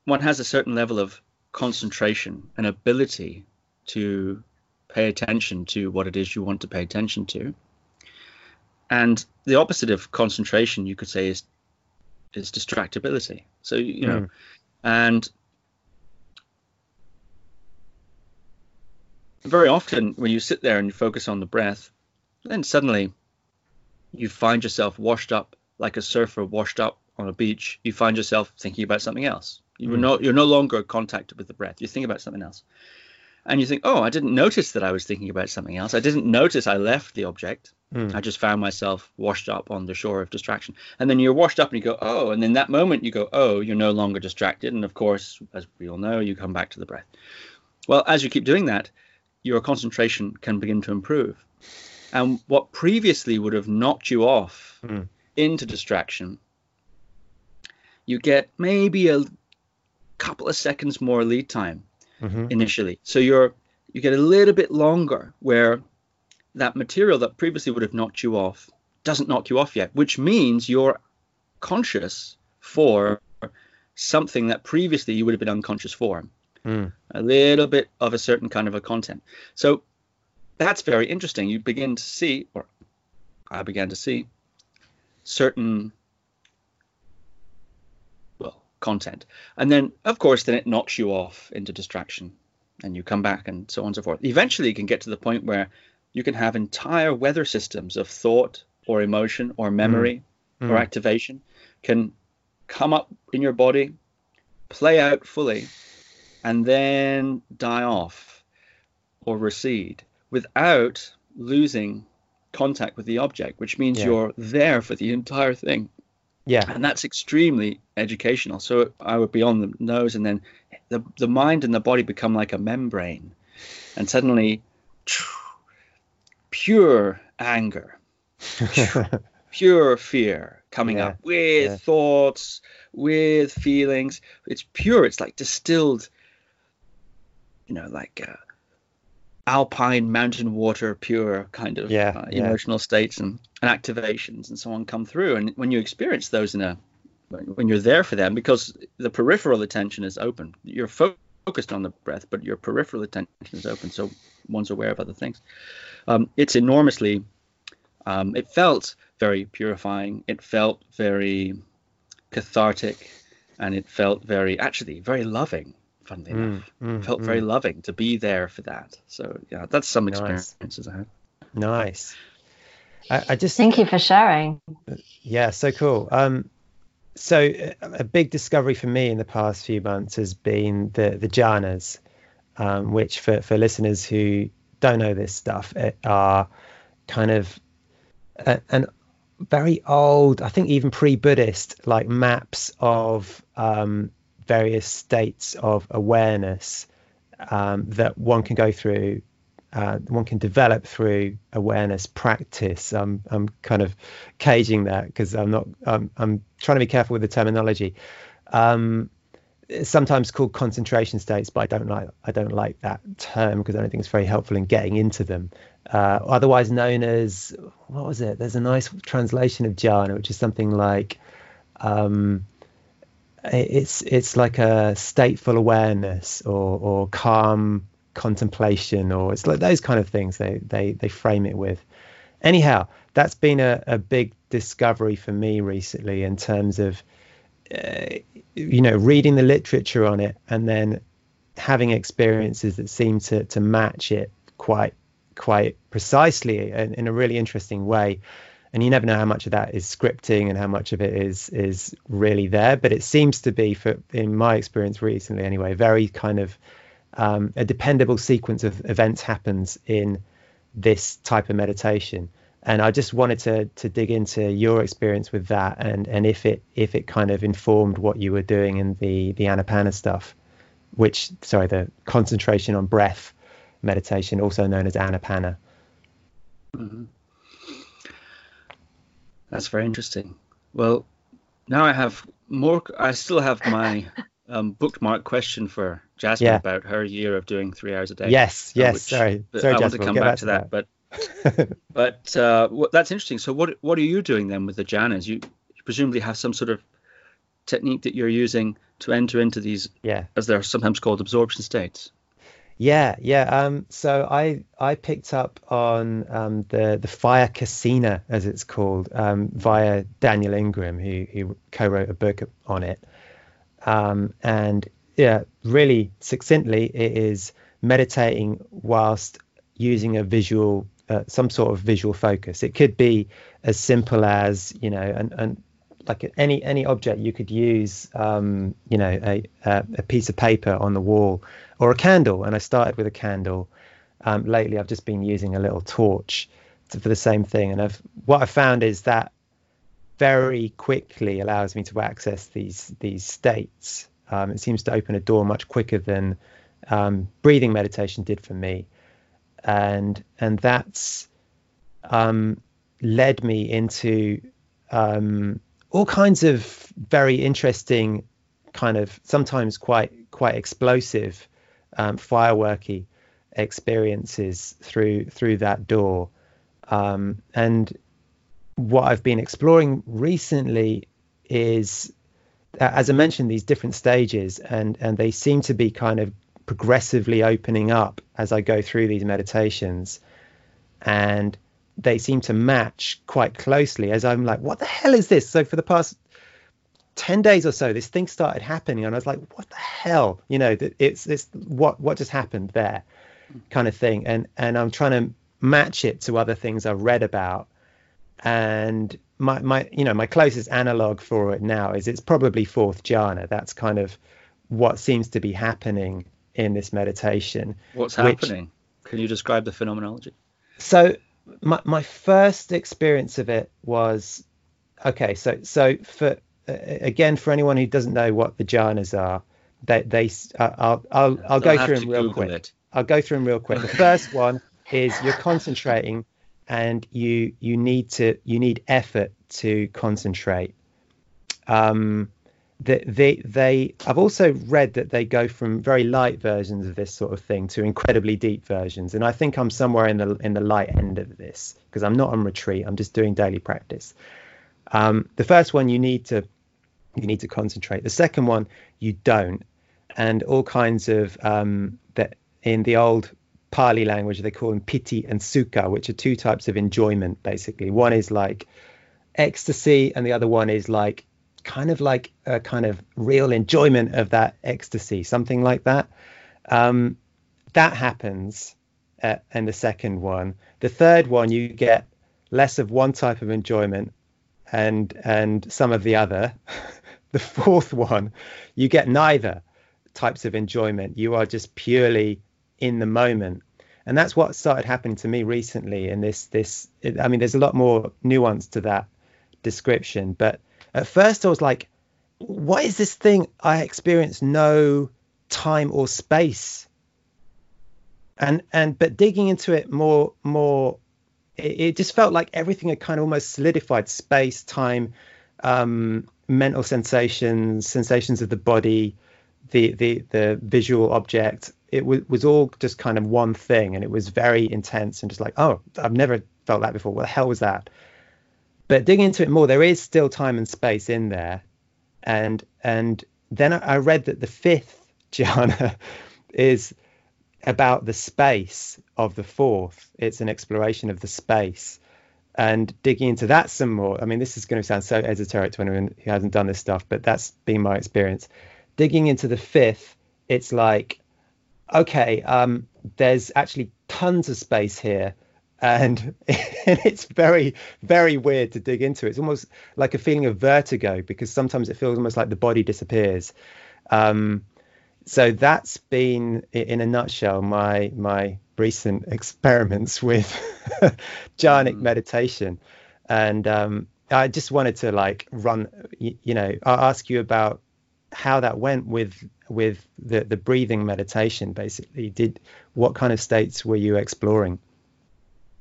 one has a certain level of concentration and ability to pay attention to what it is you want to pay attention to. And the opposite of concentration, you could say, is is distractibility. So you know, and very often when you sit there and you focus on the breath, then suddenly you find yourself washed up like a surfer washed up on a beach. You find yourself thinking about something else. You are Mm. no, you're no longer contacted with the breath. You think about something else, and you think, "Oh, I didn't notice that I was thinking about something else. I didn't notice I left the object. Mm. I just found myself washed up on the shore of distraction." And then you're washed up, and you go, "Oh!" And in that moment, you go, "Oh, you're no longer distracted." And of course, as we all know, you come back to the breath. Well, as you keep doing that, your concentration can begin to improve. And what previously would have knocked you off Mm. into distraction, you get maybe a couple of seconds more lead time hmm initially. So you're you get a little bit longer where that material that previously would have knocked you off doesn't knock you off yet, which means you're conscious for something that previously you would have been unconscious for. Mm. A little bit of a certain kind of a content. So that's very interesting. You begin to see, or I began to see, certain well content, and then of course then it knocks you off into distraction, and you come back and so on and so forth. Eventually, you can get to the point where you can have entire weather systems of thought or emotion or memory or Mm. activation can come up in your body, play out fully, and then die off or recede without losing contact with the object, which means Yeah. you're there for the entire thing. Yeah. And that's extremely educational. So I would be on the nose, and then the, the mind and the body become like a membrane. And suddenly, pure anger, pure fear coming Yeah, up with yeah. thoughts, with feelings. It's pure. It's like distilled, you know, like uh, alpine mountain water, pure kind of Yeah, uh, emotional states and, and activations and so on come through. And when you experience those in a when you're there for them, because the peripheral attention is open, you're fo- focused on the breath, but your peripheral attention is open, so one's aware of other things. Um, it's enormously. Um, it felt very purifying. It felt very cathartic, and it felt very actually very loving. Funnily Mm, enough, mm, it felt mm. very loving to be there for that. So yeah, that's some Nice. experiences I had. Nice. I, I just Thank you for sharing. Yeah, so cool. Um, so a, a big discovery for me in the past few months has been the the jhanas, um, which for for listeners who don't know this stuff are kind of a, an very old, I think even pre-Buddhist, like maps of um, various states of awareness um, that one can go through uh, one can develop through awareness practice. I'm I'm kind of caging that because I'm not I'm I'm trying to be careful with the terminology. Um, sometimes called concentration states, but I don't like I don't like that term because I don't think it's very helpful in getting into them. Uh, otherwise known as what was it? There's a nice translation of jhana, which is something like um, it's it's like a stateful awareness or or calm contemplation or it's like those kind of things they they they frame it with. Anyhow that's been a, a big discovery for me recently in terms of uh, you know reading the literature on it and then having experiences that seem to to match it quite quite precisely and in a really interesting way. And you never know how much of that is scripting and how much of it is is really there but it seems to be for in my experience recently anyway very kind of um, a dependable sequence of events happens in this type of meditation and i just wanted to to dig into your experience with that and and if it if it kind of informed what you were doing in the the anapana stuff which sorry the concentration on breath meditation also known as anapana Mhm. That's very interesting. Well, now I have more. I still have my um, bookmark question for Jasmine Yeah. about her year of doing three hours a day. yes uh, yes which- sorry sorry I want to come we'll back get to that, but but uh, that's interesting. So what what are you doing then with the jhanas? You, you presumably have some sort of technique that you're using to enter into these, yeah as they're sometimes called, absorption states. Yeah, yeah. Um, so I I picked up on um, the the fire kasina, as it's called, um, via Daniel Ingram, who who co-wrote a book on it. Um, and yeah, really succinctly, it is meditating whilst using a visual, uh, some sort of visual focus. It could be as simple as you know, and like any any object you could use, um, you know, a, a a piece of paper on the wall or a candle. And I started with a candle. Um, lately, I've just been using a little torch to, for the same thing. And I've what I found is that very quickly allows me to access these these states. Um, it seems to open a door much quicker than um, breathing meditation did for me, and and that's um, led me into um, all kinds of very interesting, kind of sometimes quite quite explosive um, fireworky experiences through through that door. Um, and what I've been exploring recently is, uh, as I mentioned, these different stages, and and they seem to be kind of progressively opening up as I go through these meditations, and they seem to match quite closely. As I'm like, what the hell is this? So for the past 10 days or so this thing started happening and i was like what the hell you know it's it's what what just happened there kind of thing and and i'm trying to match it to other things i've read about and my my you know my closest analog for it now is it's probably fourth jhana that's kind of what seems to be happening in this meditation what's which- happening can you describe the phenomenology so my my first experience of it was okay so so for uh, again for anyone who doesn't know what the jhanas are they they uh, I'll I'll I'll go through them real Google quick it. I'll go through them real quick. The first one is you're concentrating and you you need to you need effort to concentrate. Um, they, they they I've also read that they go from very light versions of this sort of thing to incredibly deep versions, and I think I'm somewhere in the in the light end of this because I'm not on retreat. I'm just doing daily practice. Um, the first one you need to you need to concentrate. The second one you don't, and all kinds of um, that in the old Pali language they call them piti and sukha, which are two types of enjoyment basically. One is like ecstasy, and the other one is like kind of like a kind of real enjoyment of that ecstasy, something like that. Um, that happens uh, in the second one. The third one, you get less of one type of enjoyment and and some of the other. the fourth one, you get neither types of enjoyment. You are just purely in the moment. And that's what started happening to me recently in this this I mean there's a lot more nuance to that description, but at first I was like what is this thing I experience no time or space? And and but digging into it more more it, it just felt like everything had kind of almost solidified space, time, um, mental sensations, sensations of the body, the the the visual object. It was was all just kind of one thing, and it was very intense and just like, oh, I've never felt that before. What the hell was that? But digging into it more, there is still time and space in there, and and then I I read that the fifth jhana is about the space of the fourth. It's an exploration of the space and digging into that some more. I mean, this is going to sound so esoteric to anyone who hasn't done this stuff, but that's been my experience. Digging into the fifth, it's like, okay, um, there's actually tons of space here. And, it's very, very weird to dig into. It's almost like a feeling of vertigo because sometimes it feels almost like the body disappears. Um, so that's been in a nutshell my my recent experiments with jhanic Mm. meditation and um, i just wanted to like run you, you know i'll ask you about how that went with with the the breathing meditation basically did what kind of states were you exploring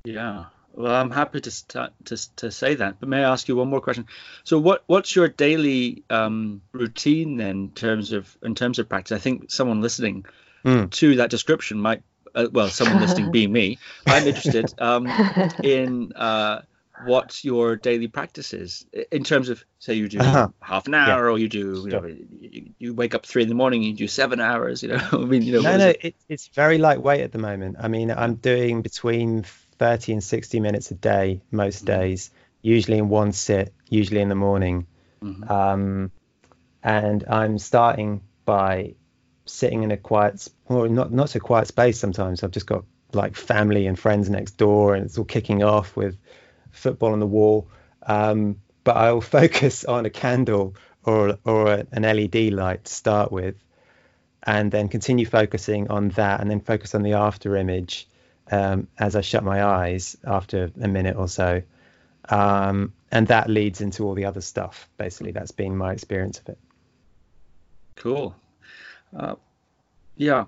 Yeah. Well, I'm happy to start, to to say that. But may I ask you one more question? So, what what's your daily um, routine then in terms of in terms of practice? I think someone listening Mm. to that description might, uh, well, someone listening being me, I'm interested um, in uh, what your daily practice is in terms of say you do Uh-huh. half an hour or you do you, know, you, you wake up three in the morning you do seven hours. You know, I mean, you know, no no it? it, it's very lightweight at the moment i mean i'm doing between 30 and 60 minutes a day most Mhm. days usually in one sit usually in the morning Mhm. um, and i'm starting by sitting in a quiet or not not so quiet space sometimes i've just got like family and friends next door and it's all kicking off with football on the wall um, but i'll focus on a candle or or a- an led light to start with and then continue focusing on that and then focus on the after image um, as I shut my eyes after a minute or so. Um, and that leads into all the other stuff. Basically, that's been my experience of it. Cool. Uh, yeah.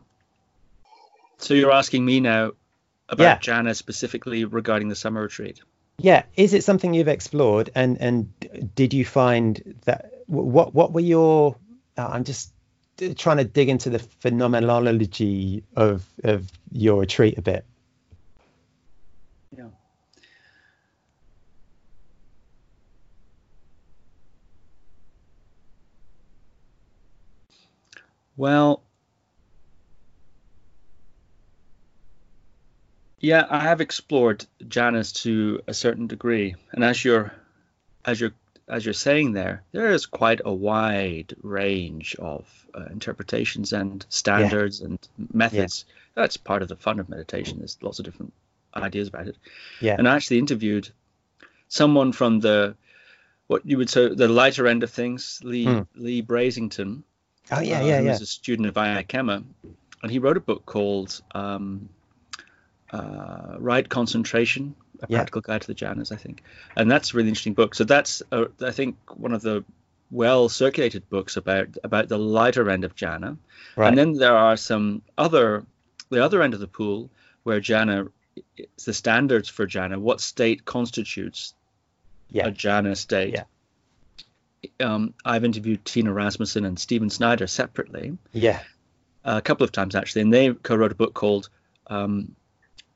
So you're asking me now about Yeah. Jhana specifically regarding the summer retreat. Yeah, is it something you've explored? And and did you find that what what were your? Uh, I'm just trying to dig into the phenomenology of of your retreat a bit. Yeah. Well, yeah, I have explored jhanas to a certain degree, and as you're as you're as you're saying there, there is quite a wide range of uh, interpretations and standards and methods. That's part of the fun of meditation. There's lots of different ideas about it. Yeah. And I actually interviewed someone from the what you would say the lighter end of things, Lee Hmm. Lee Brasington. Oh yeah, uh, yeah, who yeah. was a student of Ayya Khema, and he wrote a book called um, uh, Right Concentration: A Yeah. Practical Guide to the Jhanas, I think, and that's a really interesting book. So that's uh, I think one of the well circulated books about about the lighter end of jhana. Right. And then there are some other the other end of the pool where jhana it's the standards for jhana, what state constitutes yeah. a jhana state. Yeah. Um, I've interviewed Tina Rasmussen and Stephen Snyder separately yeah. a couple of times actually, and they co-wrote a book called um,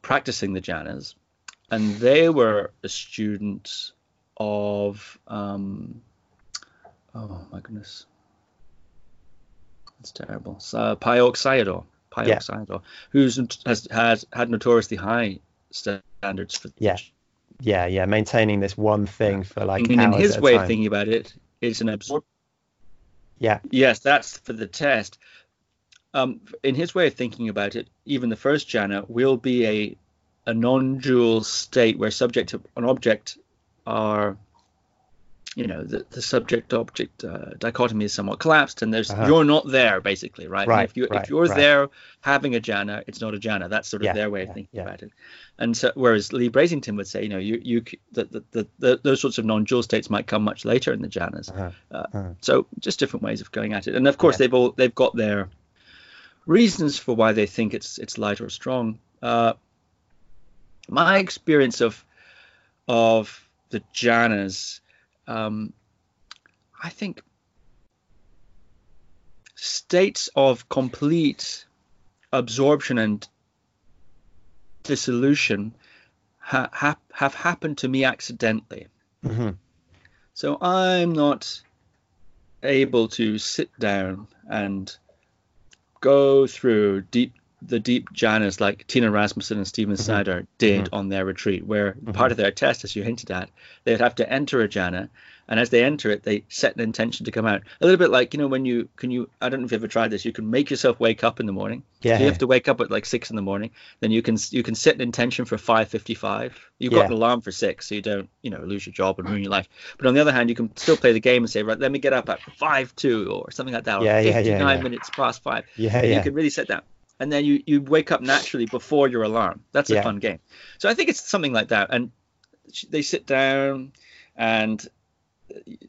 "Practicing the Jhanas," and they were a student of um, oh my goodness, that's terrible. So, Pa Auk Sayadaw, Pa Auk Yeah. Sayadaw, who's has has had notoriously high standards for Yeah. Yeah, yeah. Maintaining this one thing for like I mean, in his way time. of thinking about it, it's an absorb. Yeah. Yes, that's for the test. Um, in his way of thinking about it, even the first jhana will be a a non-dual state where subject and object are, you know, the, the subject-object uh, dichotomy is somewhat collapsed, and there's Uh-huh. you're not there basically, right? And Right, if you right, if you're right. there having a jhana, it's not a jhana. That's sort of Yeah, their way of yeah, thinking yeah. about it. And so, whereas Lee Brasington would say, you know, you you c- the, the, the, the those sorts of non-dual states might come much later in the jhanas. Uh-huh. Uh, Uh-huh. So just different ways of going at it, and of course they've all they've got their reasons for why they think it's it's light or strong. Uh, my experience of of the jhanas, um, I think states of complete absorption and dissolution ha- ha- have happened to me accidentally. Mhm. So I'm not able to sit down and go through deep the deep jhanas like Tina Rasmussen and Stephen mm-hmm. Snyder did mm-hmm. on their retreat, where mm-hmm. part of their test, as you hinted at, they'd have to enter a jhana, and as they enter it, they set an intention to come out. A little bit like you know when you can you I don't know if you've ever tried this. You can make yourself wake up in the morning. Yeah. So you have to wake up at like six in the morning. Then you can you can set an intention for five fifty-five. You've got an alarm for six, so you don't you know lose your job and ruin your life. But on the other hand, you can still play the game and say, right, let me get up at five two or something like that, or Yeah, yeah, yeah, yeah. minutes past five. Yeah, And yeah. You can really set that, and then you you wake up naturally before your alarm. That's a Yeah. fun game. So I think it's something like that. And they sit down, and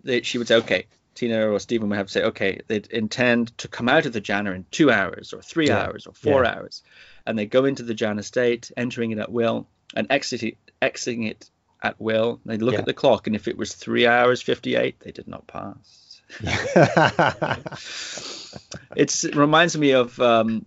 they, she would say, okay. Tina or Stephen would have to say, okay, they'd intend to come out of the jhana in two hours or three Yeah. hours or four Yeah. hours. And they go into the jhana state, entering it at will and exiting, exiting it at will. They look Yeah. at the clock, and if it was three hours 58, they did not pass. It reminds me of um,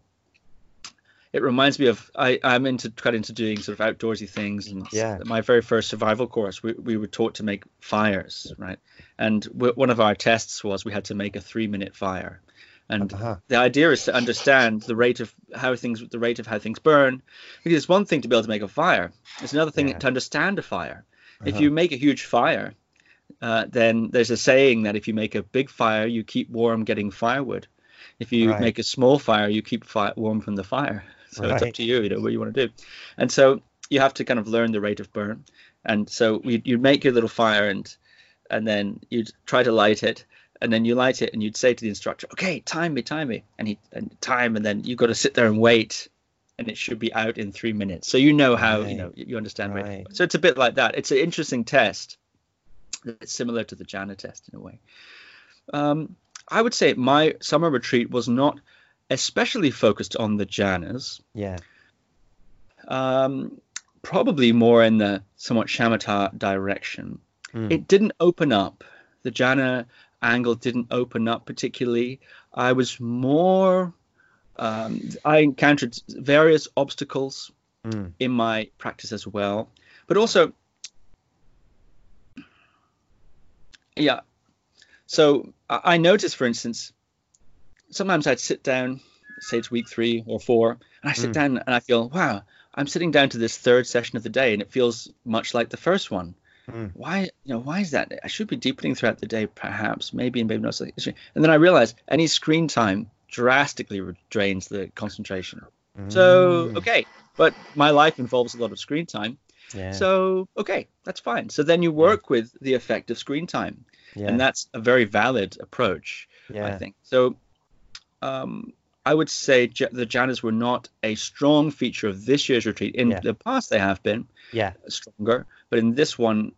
it reminds me of I, I'm into quite into doing sort of outdoorsy things and Yeah. my very first survival course we, we were taught to make fires right and w- one of our tests was we had to make a three minute fire and Uh-huh. the idea is to understand the rate of how things the rate of how things burn because it's one thing to be able to make a fire it's another thing Yeah. to understand a fire if Uh-huh. you make a huge fire uh, then there's a saying that if you make a big fire you keep warm getting firewood if you Right. make a small fire you keep fi- warm from the fire so it's up to you you know what you want to do. And so you have to kind of learn the rate of burn. And so you you make your little fire and and then you'd try to light it. And then you light it and you'd say to the instructor okay time me time me. And he and time and then you've got to sit there and wait and it should be out in three minutes. So you know how you know you understand Right. so it's a bit like that. It's an interesting test it's similar to the jhana test in a way. Um, i would say my summer retreat was not especially focused on the jhanas yeah. um, probably more in the somewhat shamatha direction. Mm. It didn't open up. The jhana angle didn't open up particularly. I was more. Um, I encountered various obstacles Mm. in my practice as well, but also, yeah. So I I noticed, for instance, sometimes I'd sit down, say it's week three or four, and I sit Mm. down and I feel, wow, I'm sitting down to this third session of the day, and it feels much like the first one. Mm. Why, you know, why is that? I should be deepening throughout the day, perhaps, maybe, and maybe not. And then I realized any screen time drastically drains the concentration. So Mm. okay, but my life involves a lot of screen time. yeah, So okay, that's fine. So then you work with the effect of screen time, yeah, and that's a very valid approach, yeah, I think. So um, I would say j- the jhanas were not a strong feature of this year's retreat. In Yeah. the past, they have been yeah, stronger, but in this one,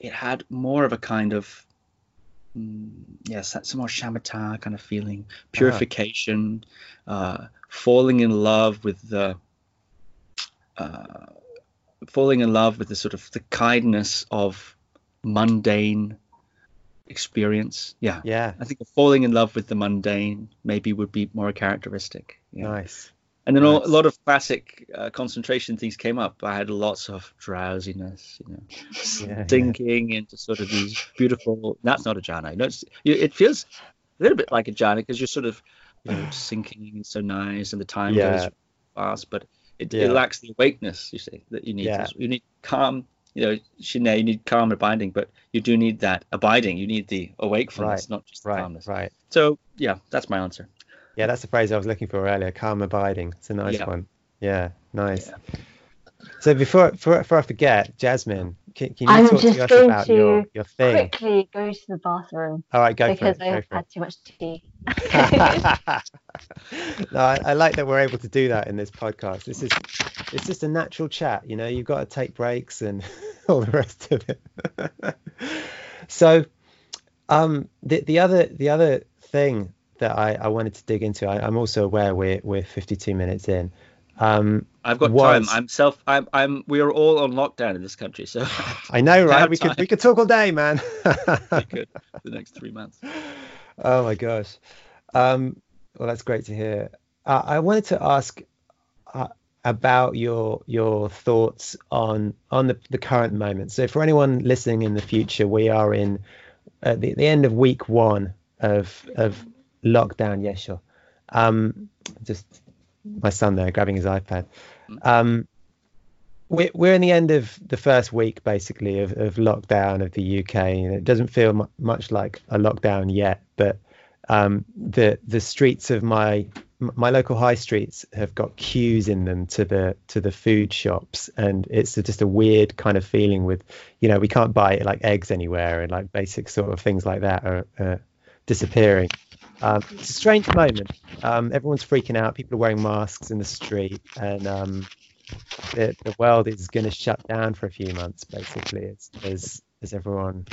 it had more of a kind of mm, yes, some more shamatha kind of feeling, purification, uh, falling in love with the uh, falling in love with the sort of the kindness of mundane experience. Yeah, yeah. I think falling in love with the mundane maybe would be more characteristic. Yeah. Nice. And then Nice. a lot of classic uh, concentration things came up. I had lots of drowsiness, you know, Yeah, yeah. sinking into sort of these beautiful. That's not a jhana. It's, it feels a little bit like a jhana because you're sort of, you know, sinking so nice and the time Yeah. goes fast, but it, it lacks the awakeness. You see that you need. Yeah. You need calm. You know, Shine, you need calm abiding, but you do need that abiding. You need the awakefulness, Right, not just the Right, calmness. right. So yeah, that's my answer. Yeah, that's the phrase I was looking for earlier. Calm abiding. It's a nice Yeah. one. Yeah, nice. Yeah. So before, before before I forget, Jasmine, can, can you I'm talk just to us going about to your thing? Quickly go to the bathroom All right, go because for it. I've for had too much tea. no, I, I like that we're able to do that in this podcast. This is it's just a natural chat. You know, you've got to take breaks and all the rest of it. so, um, the the other the other thing that I, I wanted to dig into, I, I'm also aware we're we're 52 minutes in. Um, I've got was- time. I'm self. I'm. I'm. We are all on lockdown in this country, so I know, right? We could we could talk all day, man. we could the next three months. Oh my gosh. Um, well, that's great to hear. Uh, I wanted to ask uh, about your your thoughts on on the, the current moment. So, for anyone listening in the future, we are in at the, the end of week one of of lockdown. Yes, sure. Um, just my son there grabbing his iPad. Um, we're, we're in the end of the first week basically of, of lockdown of the UK, and it doesn't feel mu- much like a lockdown yet. But um, the the streets of my my local high streets have got queues in them to the to the food shops, and it's just a weird kind of feeling with, you know, we can't buy like eggs anywhere, and like basic sort of things like that are uh, disappearing. Um, it's a strange moment. Um, everyone's freaking out. People are wearing masks in the street, and um, the, the world is going to shut down for a few months, basically, as as, everyone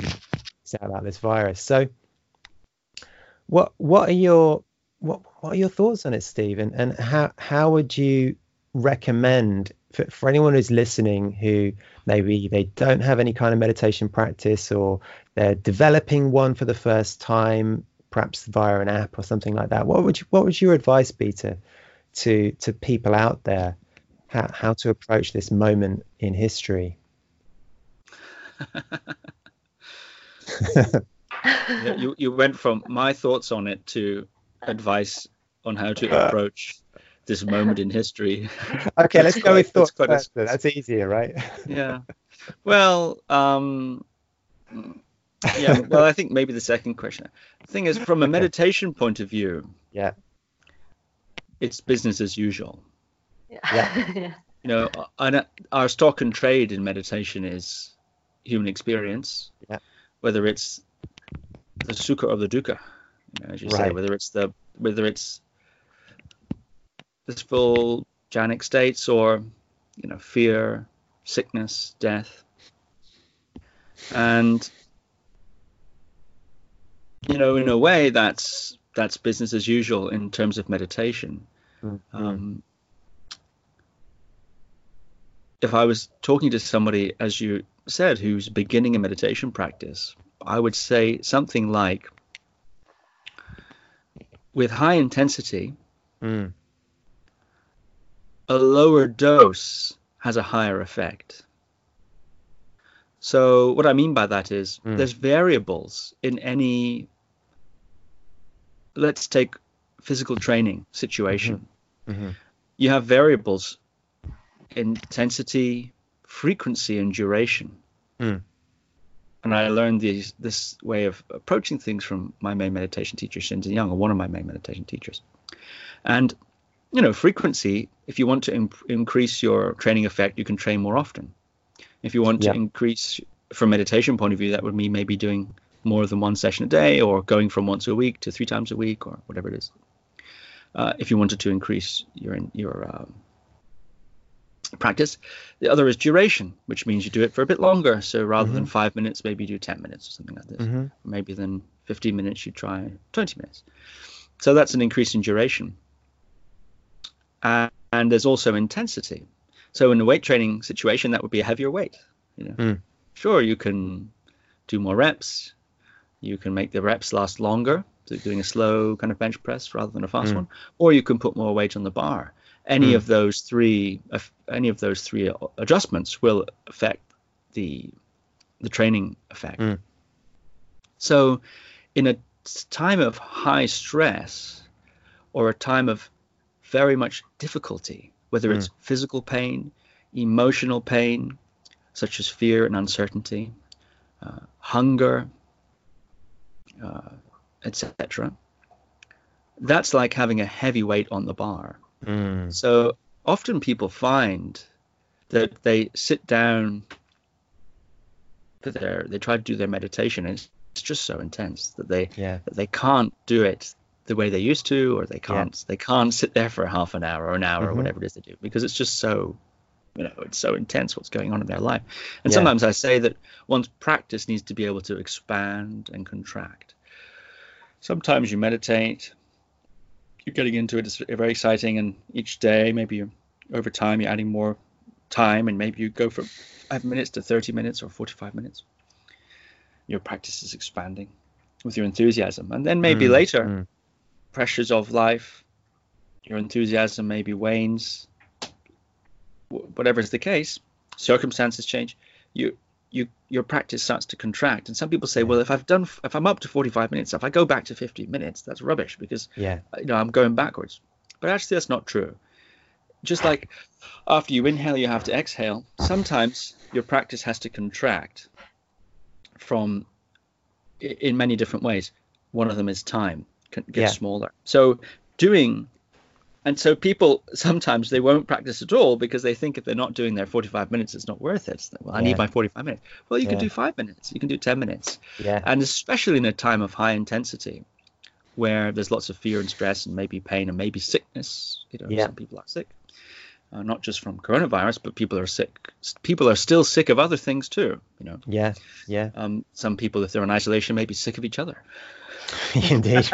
out about this virus. So, what what are your what what are your thoughts on it, Steve? And, and how how would you recommend for, for anyone who's listening who maybe they don't have any kind of meditation practice or they're developing one for the first time, perhaps via an app or something like that? What would you, what would your advice be to to to people out there how, how to approach this moment in history? Yeah, you you went from my thoughts on it to advice on how to Uh. approach this moment in history. Okay, let's That's go with that's thoughts quite a- That's easier, right? yeah. Well, um, yeah. Well, I think maybe the second question. The thing is, from a Okay. meditation point of view, Yeah. it's business as usual. Yeah. yeah. You know, and our stock and trade in meditation is human experience. Yeah. Whether it's the sukha or the dukkha, you know, as you say, whether it's the whether it's blissful jhanic states or you know fear, sickness, death, and you know, in a way, that's that's business as usual in terms of meditation. Mhm. Um, if I was talking to somebody, as you said, who's beginning a meditation practice, I would say something like, with high intensity, Mm. a lower dose has a higher effect. So what I mean by that is Mm. there's variables in any let's take physical training situation. Mhm. You have variables intensity, frequency and duration. Mm. And I learned these this way of approaching things from my main meditation teacher Shinzen Young, or one of my main meditation teachers. And you know, frequency, if you want to imp- increase your training effect, you can train more often. If you want Yeah. to increase from meditation point of view, that would mean maybe doing more than one session a day or going from once a week to three times a week or whatever it is. Uh, if you wanted to increase your your um, practice, the other is duration, which means you do it for a bit longer. So rather than five minutes, maybe you do ten minutes or something like this. Mhm. Maybe then 15 minutes, you try 20 minutes. So that's an increase in duration. Uh, and there's also intensity. So in a weight training situation, that would be a heavier weight. You know, Mm. sure you can do more reps. You can make the reps last longer, so doing a slow kind of bench press rather than a fast Mm. one, or you can put more weight on the bar. Any Mm. of those three, any of those three adjustments will affect the the training effect. Mm. So, in a time of high stress or a time of very much difficulty, whether it's physical pain, emotional pain, such as fear and uncertainty, uh, hunger, uh, etc., that's like having a heavy weight on the bar. Mm. So often people find that they sit down for their they try to do their meditation and it's, it's just so intense that they Yeah. that they can't do it the way they used to or they can't they can't sit there for half an hour or an hour or Mhm. whatever it is they do because it's just so you know it's so intense what's going on in their life and Yeah. sometimes i say that one's practice needs to be able to expand and contract sometimes you meditate you're getting into it it's very exciting and each day maybe you're, over time you're adding more time and maybe you go from five minutes to 30 minutes or 45 minutes your practice is expanding with your enthusiasm and then maybe Mm, later mm. pressures of life your enthusiasm maybe wanes whatever is the case circumstances change you you your practice starts to contract. And some people say well if i've done if i'm up to 45 minutes if i go back to 50 minutes that's rubbish because Yeah. Uh, you know i'm going backwards. But actually that's not true. Just like after you inhale you have to exhale. Sometimes your practice has to contract from in many different ways. One of them is time can get Yeah. smaller. So doing and so people sometimes they won't practice at all because they think if they're not doing their 45 minutes it's not worth it well i Yeah. need my 45 minutes well you can do five minutes you can do 10 minutes Yeah. and especially in a time of high intensity where there's lots of fear and stress and maybe pain and maybe sickness you know Yeah. some people are sick uh, not just from coronavirus but people are sick people are still sick of other things too you know Yeah. Yeah. um, some people if they're in isolation may be sick of each other Indeed.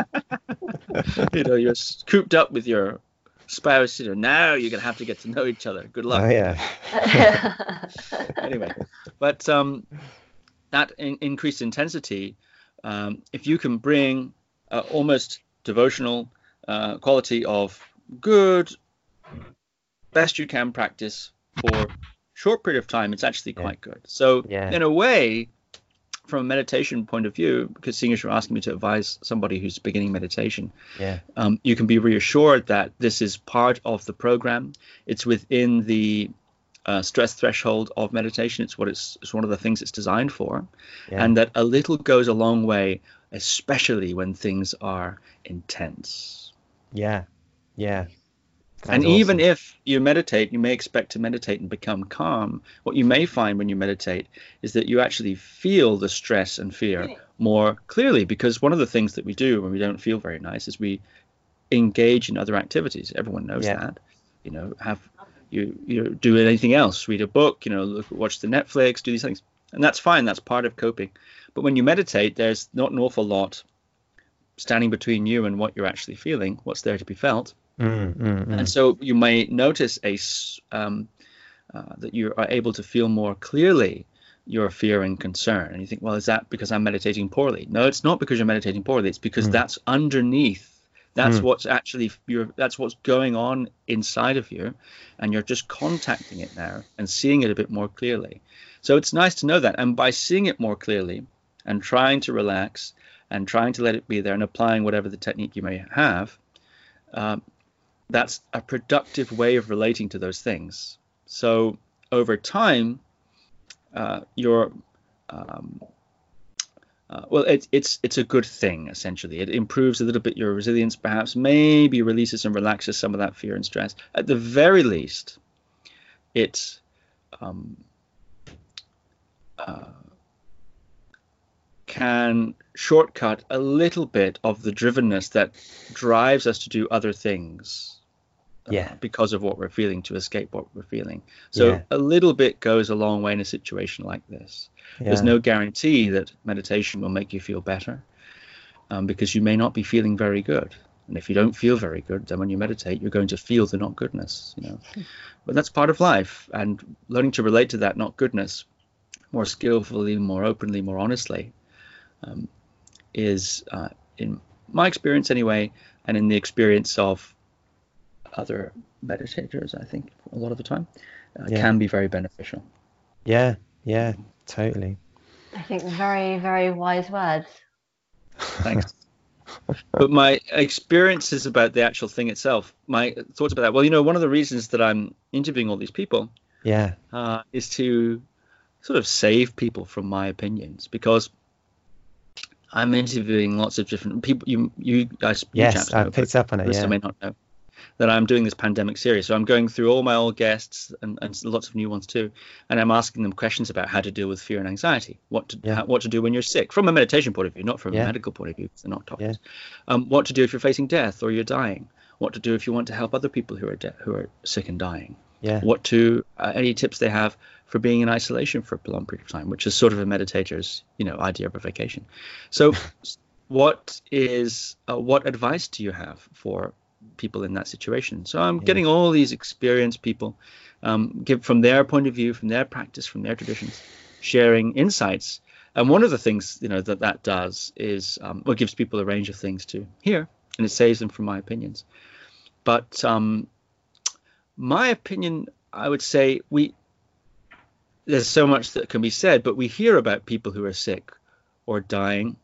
you know you're cooped up with your spouse you know now you're gonna have to get to know each other good luck Oh yeah. anyway, but um, that in- increased intensity, um, if you can bring uh, almost devotional uh, quality of good, best you can practice for short period of time, it's actually Yeah. quite good. So Yeah. in a way, from a meditation point of view, because seeing as you're asking me to advise somebody who's beginning meditation, Yeah. um, you can be reassured that this is part of the program. It's within the uh, stress threshold of meditation. It's what it's, it's one of the things it's designed for, Yeah. and that a little goes a long way, especially when things are intense. Yeah. Yeah. And Sounds even if you meditate, you may expect to meditate and become calm. What you may find when you meditate is that you actually feel the stress and fear more clearly because one of the things that we do when we don't feel very nice is we engage in other activities. Everyone knows Yeah. that. You know, have you you do anything else, read a book, you know, look, watch the Netflix, do these things, and that's fine. That's part of coping. But when you meditate, there's not an awful lot standing between you and what you're actually feeling, what's there to be felt. Mm, mm, mm. And so you may notice a um, uh, that you are able to feel more clearly your fear and concern. And you think, well, is that because I'm meditating poorly? No, it's not because you're meditating poorly. It's because Mm. that's underneath That's what's actually you're that's what's going on inside of you, and you're just contacting it now and seeing it a bit more clearly. So it's nice to know that, and by seeing it more clearly and trying to relax and trying to let it be there and applying whatever the technique you may have, um, that's a productive way of relating to those things. So over time, uh, your um, uh, well, it's it's it's a good thing essentially. It improves a little bit your resilience, perhaps maybe releases and relaxes some of that fear and stress. At the very least, it um, uh, can shortcut a little bit of the drivenness that drives us to do other things. Uh, Yeah. because of what we're feeling to escape what we're feeling. So Yeah. a little bit goes a long way in a situation like this. There's no guarantee that meditation will make you feel better um, because you may not be feeling very good. And if you don't feel very good, then when you meditate, you're going to feel the not goodness, you know. but that's part of life. And learning to relate to that not goodness more skillfully, more openly, more honestly um, is, uh, in my experience anyway, and in the experience of other meditators, I think, a lot of the time, uh, Yeah. can be very beneficial. Yeah, yeah, totally. I think very, very wise words. Thanks. but my experiences about the actual thing itself, my thoughts about that. Well, you know, one of the reasons that I'm interviewing all these people Yeah, uh, is to sort of save people from my opinions because I'm interviewing lots of different people. You, you guys, you yes, chaps I picked up on it. others Yeah, may not know that I'm doing this pandemic series. So I'm going through all my old guests and, and lots of new ones too, and I'm asking them questions about how to deal with fear and anxiety, what to Yeah. how, what to do when you're sick, from a meditation point of view, not from Yeah. a medical point of view, because they're not doctors. Um, what to do if you're facing death or you're dying. What to do if you want to help other people who are de- who are sick and dying yeah, what to uh, any tips they have for being in isolation for a prolonged period of time, which is sort of a meditator's you know idea of a vacation. So, what is uh, what advice do you have for people in that situation? So I'm Yeah. getting all these experienced people, um, give from their point of view, from their practice, from their traditions, sharing insights. And one of the things you know that that does is um, well, it gives people a range of things to hear, and it saves them from my opinions. But um, my opinion, I would say we there's so much that can be said, but we hear about people who are sick or dying.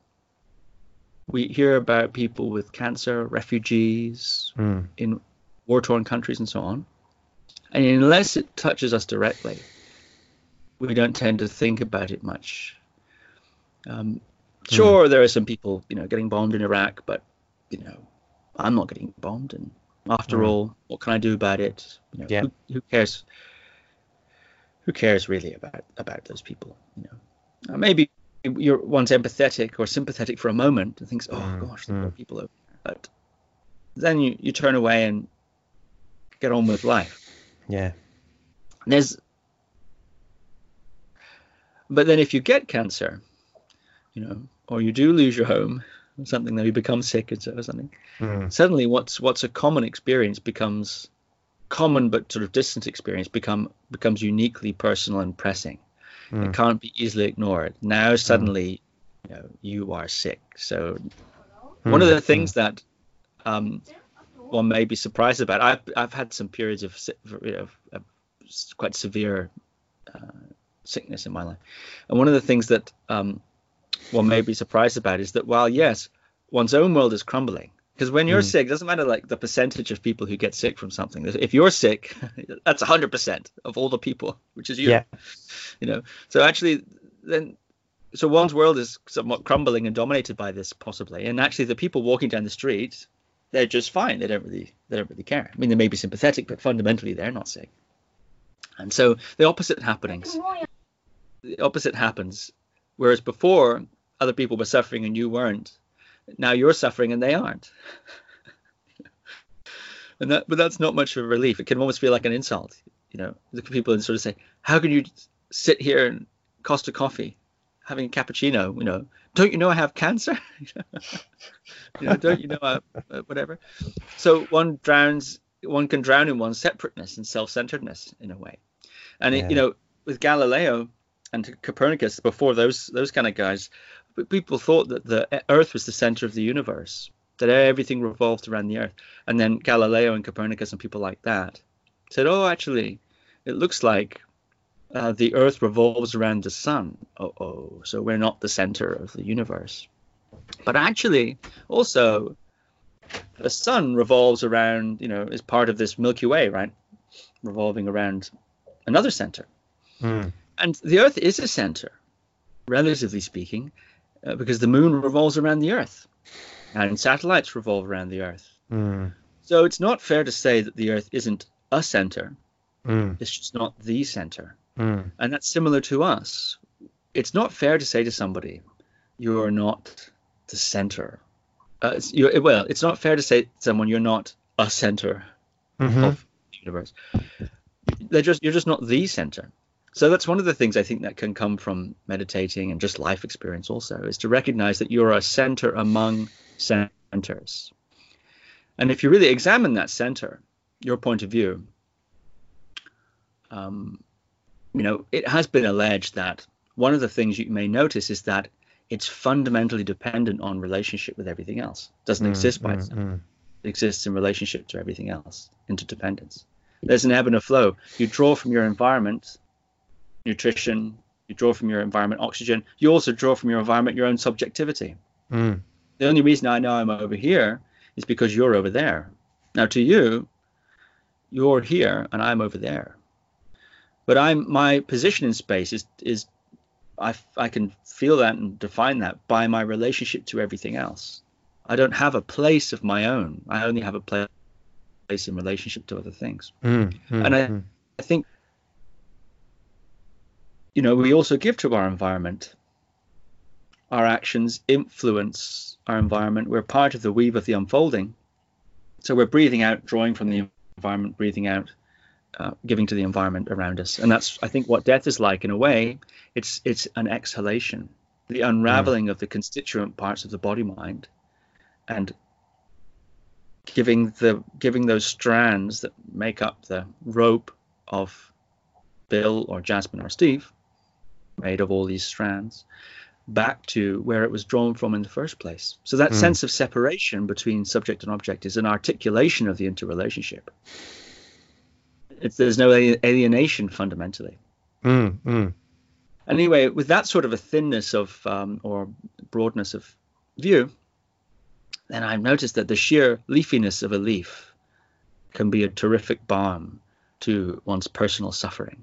We hear about people with cancer, refugees Mm, in war-torn countries, and so on. And unless it touches us directly, we don't tend to think about it much. Um, sure, there are some people, you know, getting bombed in Iraq, but you know, I'm not getting bombed, and after Mm. all, what can I do about it? You know, Yeah. who, who cares? Who cares really about about those people? You know, uh, maybe you're once empathetic or sympathetic for a moment and thinks, oh Mm, gosh, there are mm. people over there. But then you, you turn away and get on with life. yeah, There's, but then if you get cancer, you know, or you do lose your home, or something, then you become sick or something. mm, Suddenly, what's what's a common experience becomes common but sort of distant experience become becomes uniquely personal and pressing. Mm. It can't be easily ignored. Now suddenly, you know, you are sick. So one of mm, the things that um, one may be surprised about, I've I've had some periods of, you know, of quite severe uh, sickness in my life, and one of the things that um, one may be surprised about is that while yes, one's own world is crumbling. Because when you're Mm. sick, it doesn't matter like the percentage of people who get sick from something. If you're sick, that's 100% of all the people, which is you. Yeah. You know. So actually, then so one's world is somewhat crumbling and dominated by this possibly and actually the people walking down the street they're just fine they don't really they don't really care i mean they may be sympathetic but fundamentally they're not sick and so the opposite happenings the opposite happens whereas before other people were suffering and you weren't now you're suffering and they aren't. And that but that's not much of a relief. It can almost feel like an insult you know. The people and sort of say how can you sit here and cost a coffee having a cappuccino you know? Don't you know i have cancer? You know don't you know I, uh, whatever? So one drowns one can drown in one's separateness and self-centeredness in a way. And it, you know with galileo and copernicus before those those kind of guys p- people thought that the earth was the center of the universe that everything revolved around the Earth. And then Galileo and Copernicus and people like that said, oh, actually, it looks like uh, the Earth revolves around the sun. Oh, oh, so we're not the center of the universe. But actually, also, the sun revolves around, you know, is part of this Milky Way, right? Revolving around another center. Mm. And the Earth is a center, relatively speaking, uh, because the moon revolves around the Earth and satellites revolve around the Earth. Mm. So it's not fair to say that the Earth isn't a center, Mm. it's just not the center. Mm. And that's similar to us. It's not fair to say to somebody, you're not the center. Uh, it's, well, it's not fair to say to someone, you're not a center Mhm. of the universe. They're just you're just not the center. So that's one of the things I think that can come from meditating and just life experience also is to recognize that you're a center among centers. And if you really examine that center, your point of view, um, you know, it has been alleged that one of the things you may notice is that it's fundamentally dependent on relationship with everything else. It doesn't Mm, exist by mm, itself mm. exists in relationship to everything else, interdependence. There's an ebb and a flow. You draw from your environment, nutrition, you draw from your environment oxygen, you also draw from your environment your own subjectivity. Mm. The only reason I know I'm over here is because you're over there. Now to you, you're here and I'm over there. But I'm my position in space is is I, I can feel that and define that by my relationship to everything else. I don't have a place of my own. I only have a place in relationship to other things. Mm. Mm. And I- Mm. I think, you know, we also give to our environment. Our actions influence our environment. We're part of the weave of the unfolding. So we're breathing out, drawing from the environment, breathing out, uh, giving to the environment around us. And that's, I think, what death is like in a way. It's it's an exhalation, the unraveling of the constituent parts of the body mind, and giving the giving those strands that make up the rope of Bill or Jasmine or Steve, made of all these strands, back to where it was drawn from in the first place. So that Mm. sense of separation between subject and object is an articulation of the interrelationship. It's, there's no alienation fundamentally. Mm. Mm. Anyway, with that sort of a thinness of um, or broadness of view, then I've noticed that the sheer leafiness of a leaf can be a terrific balm to one's personal suffering.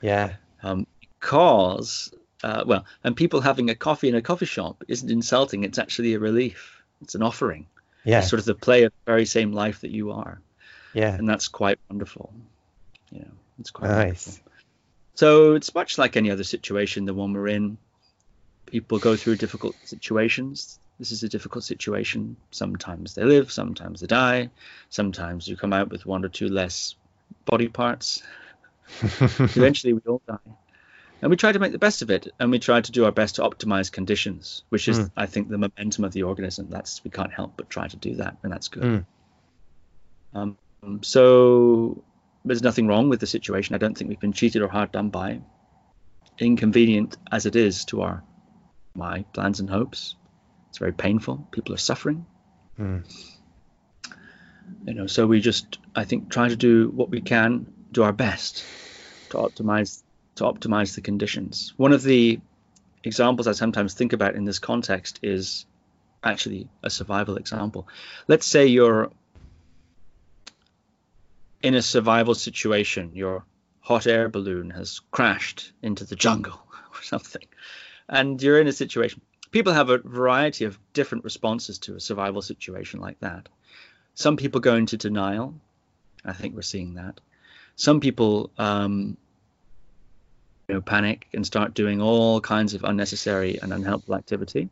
Yeah. Um, because, uh, well, and people having a coffee in a coffee shop isn't insulting. It's actually a relief. It's an offering. Yeah. It's sort of the play of the very same life that you are, Yeah. and that's quite wonderful. Yeah. it's quite Nice. wonderful. So it's much like any other situation, the one we're in. People go through difficult situations. This is a difficult situation. Sometimes they live, sometimes they die. Sometimes you come out with one or two less body parts. Eventually, we all die. And we try to make the best of it, and we try to do our best to optimize conditions, which is, Mm. I think, the momentum of the organism. That's we can't help but try to do that, and that's good. Mm. Um, so there's nothing wrong with the situation. I don't think we've been cheated or hard done by. Inconvenient as it is to our my plans and hopes, it's very painful. People are suffering. Mm. You know, so we just I think try to do what we can, do our best to optimize to optimize the conditions. One of the examples I sometimes think about in this context is actually a survival example. Let's say you're in a survival situation, your hot air balloon has crashed into the jungle or something, and you're in a situation. People have a variety of different responses to a survival situation like that. Some people go into denial. I think we're seeing that. Some people, um, know, panic and start doing all kinds of unnecessary and unhelpful activity.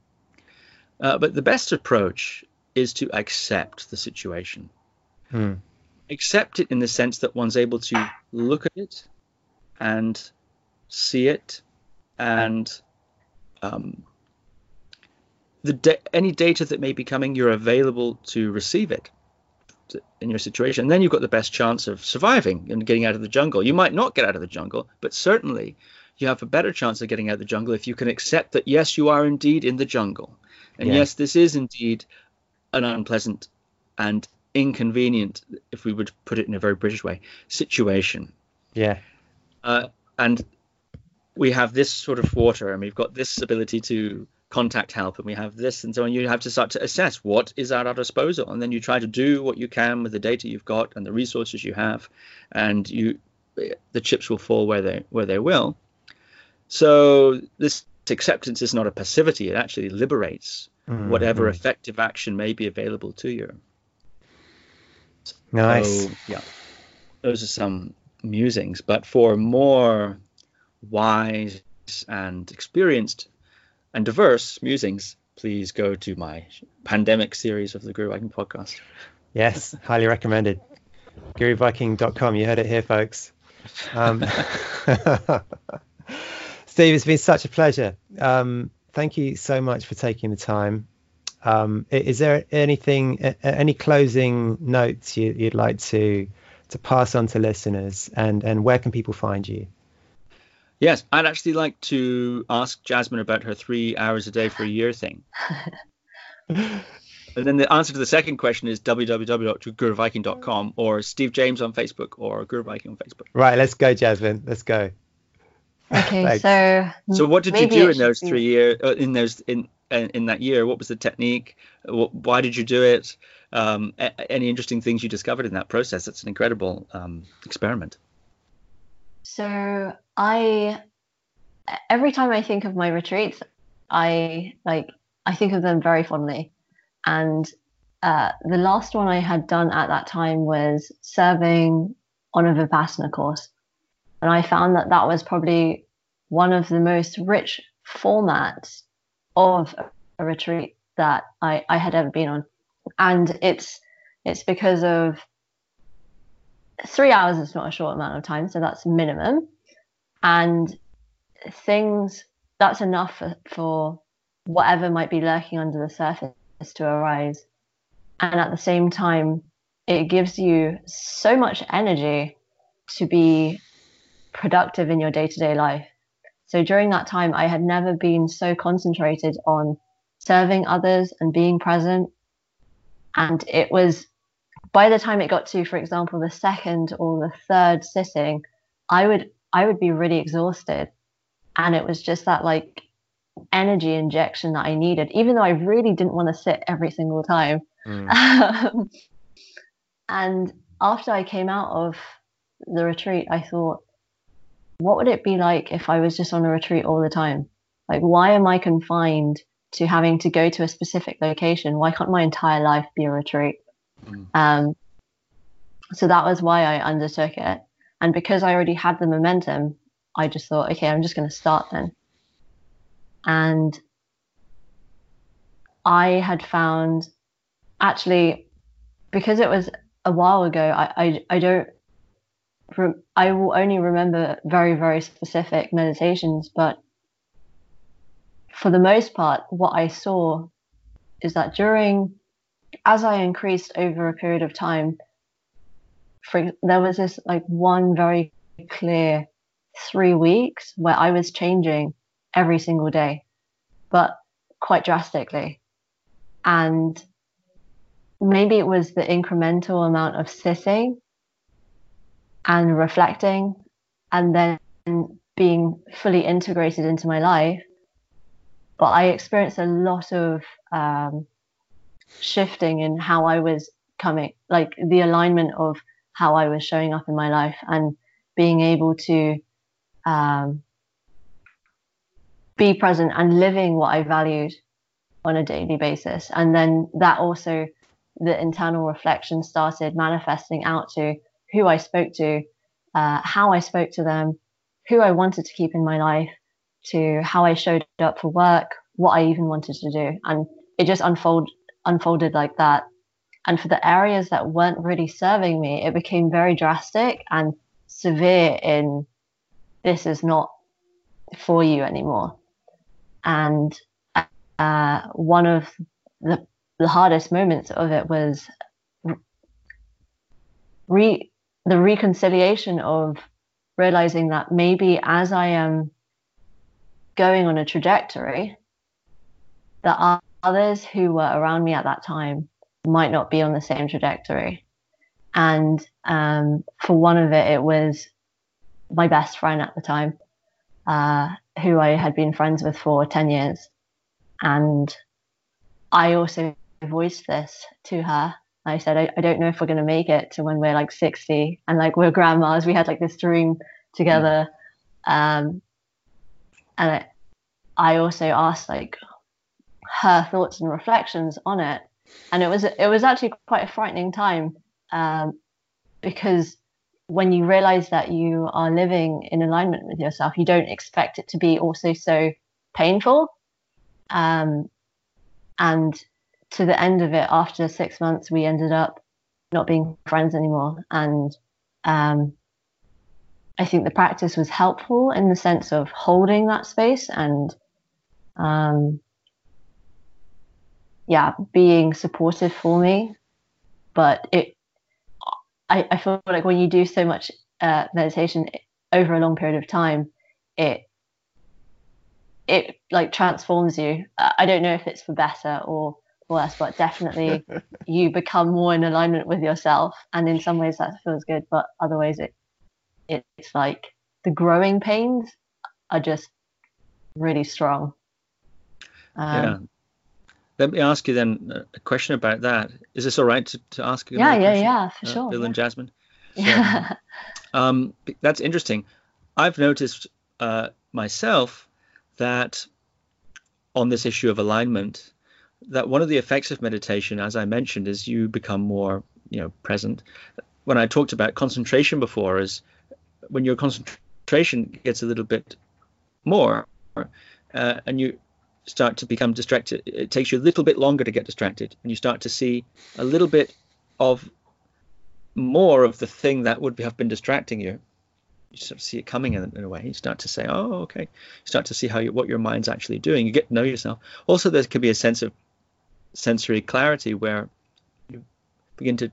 Uh, but the best approach is to accept the situation Mm. accept it in the sense that one's able to look at it and see it and um, the da- any data that may be coming you're available to receive it in your situation and then you've got the best chance of surviving and getting out of the jungle you might not get out of the jungle but certainly you have a better chance of getting out of the jungle if you can accept that yes you are indeed in the jungle and Yeah. yes this is indeed an unpleasant and inconvenient, if we would put it in a very British way, situation. Yeah. Uh, and we have this sort of water, and we've got this ability to contact help, and we have this, and so on. You have to start to assess what is at our disposal, and then you try to do what you can with the data you've got and the resources you have, and you the chips will fall where they where they will. So this acceptance is not a passivity; it actually liberates Mm, whatever effective action may be available to you. Nice. So, yeah, those are some musings. But for more wise and experienced and diverse musings, please go to my pandemic series of the Guru Viking podcast. Yes, highly recommended. GuruViking.com. You heard it here, folks. Um, Steve, it's been such a pleasure. Um, thank you so much for taking the time. Um, is there anything, any closing notes you'd like to to pass on to listeners, and and where can people find you? Yes, I'd actually like to ask Jasmine about her three hours a day for a year thing. and then the answer to the second question is www.guruviking.com or Steve James on Facebook or Guru Viking on Facebook. Right, let's go, Jasmine. Let's go. Okay, so So what did you do in those three years? Uh, in those in in in that year, what was the technique? Wh- Why did you do it? Um, a- any interesting things you discovered in that process? It's an incredible um, experiment. So I every time I think of my retreats, I like I think of them very fondly. And uh, the last one I had done at that time was serving on a Vipassana course, and I found that that was probably one of the most rich formats of a retreat that I, I had ever been on, and it's it's because of three hours is not a short amount of time, so that's minimum. And things that's enough for, for whatever might be lurking under the surface to arise. And at the same time, it gives you so much energy to be productive in your day to day life. So during that time, I had never been so concentrated on serving others and being present. And it was by the time it got to, for example, the second or the third sitting, I would I would be really exhausted, and it was just that like energy injection that I needed, even though I really didn't want to sit every single time. Um, and after I came out of the retreat, I thought, what would it be like if I was just on a retreat all the time? Like, why am I confined to having to go to a specific location? Why can't my entire life be a retreat? Mm. Um, so that was why I undertook it. And because I already had the momentum, I just thought, okay, I'm just going to start then. And I had found actually, because it was a while ago, I, I, I don't, I will only remember very, very specific meditations, but for the most part, what I saw is that during, as I increased over a period of time, for, there was this like one very clear three weeks where I was changing every single day, but quite drastically. And maybe it was the incremental amount of sitting and reflecting and then being fully integrated into my life. But I experienced a lot of um, shifting in how I was coming, like the alignment of how I was showing up in my life and being able to um, be present and living what I valued on a daily basis. And then that also, the internal reflection started manifesting out to who I spoke to, uh, how I spoke to them, who I wanted to keep in my life, to how I showed up for work, what I even wanted to do. And it just unfold, unfolded like that. And for the areas that weren't really serving me, it became very drastic and severe in this is not for you anymore. And uh, one of the, the hardest moments of it was re, the reconciliation of realizing that maybe as I am going on a trajectory, that others who were around me at that time might not be on the same trajectory. And um, for one of it, it was my best friend at the time, uh, who I had been friends with for 10 years. And I also voiced this to her. I said, I, I don't know if we're going to make it to when we're like 60 and like we're grandmas. We had like this dream together. Um, and I, I also asked like her thoughts and reflections on it. And it was it was actually quite a frightening time um, because when you realize that you are living in alignment with yourself, you don't expect it to be also so painful. Um, and to the end of it, after six months, we ended up not being friends anymore. And um, I think the practice was helpful in the sense of holding that space and, um, yeah, being supportive for me. But it, I, I feel like when you do so much uh, meditation over a long period of time, it it like transforms you. I don't know if it's for better or worse, but definitely you become more in alignment with yourself. And in some ways that feels good, but other ways it it's like the growing pains are just really strong. Um, yeah. Let me ask you then a question about that. Is this all right to, to ask you? Yeah, yeah, question? yeah, for uh, sure. Bill yeah. and Jasmine. So, Yeah. um, that's interesting. I've noticed uh, myself that on this issue of alignment, that one of the effects of meditation, as I mentioned, is you become more, you know, present. When I talked about concentration before, is when your concentration gets a little bit more, uh, and you start to become distracted, it takes you a little bit longer to get distracted, and you start to see a little bit of more of the thing that would have been distracting you. You sort of see it coming in, in a way. You start to say, "Oh, okay." You start to see how you, what your mind's actually doing. You get to know yourself. Also, there can be a sense of sensory clarity where you begin to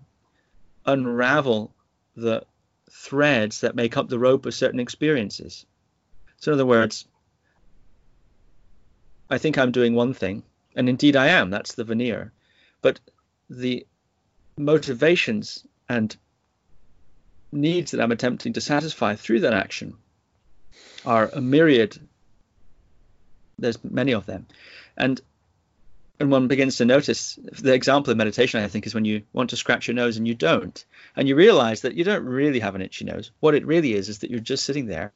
unravel the threads that make up the rope of certain experiences. So, in other words, I think I'm doing one thing, and indeed I am. That's the veneer. But the motivations and needs that I'm attempting to satisfy through that action are a myriad. There's many of them. And and one begins to notice the example of meditation i think is when you want to scratch your nose and you don't and you realize that you don't really have an itchy nose what it really is is that you're just sitting there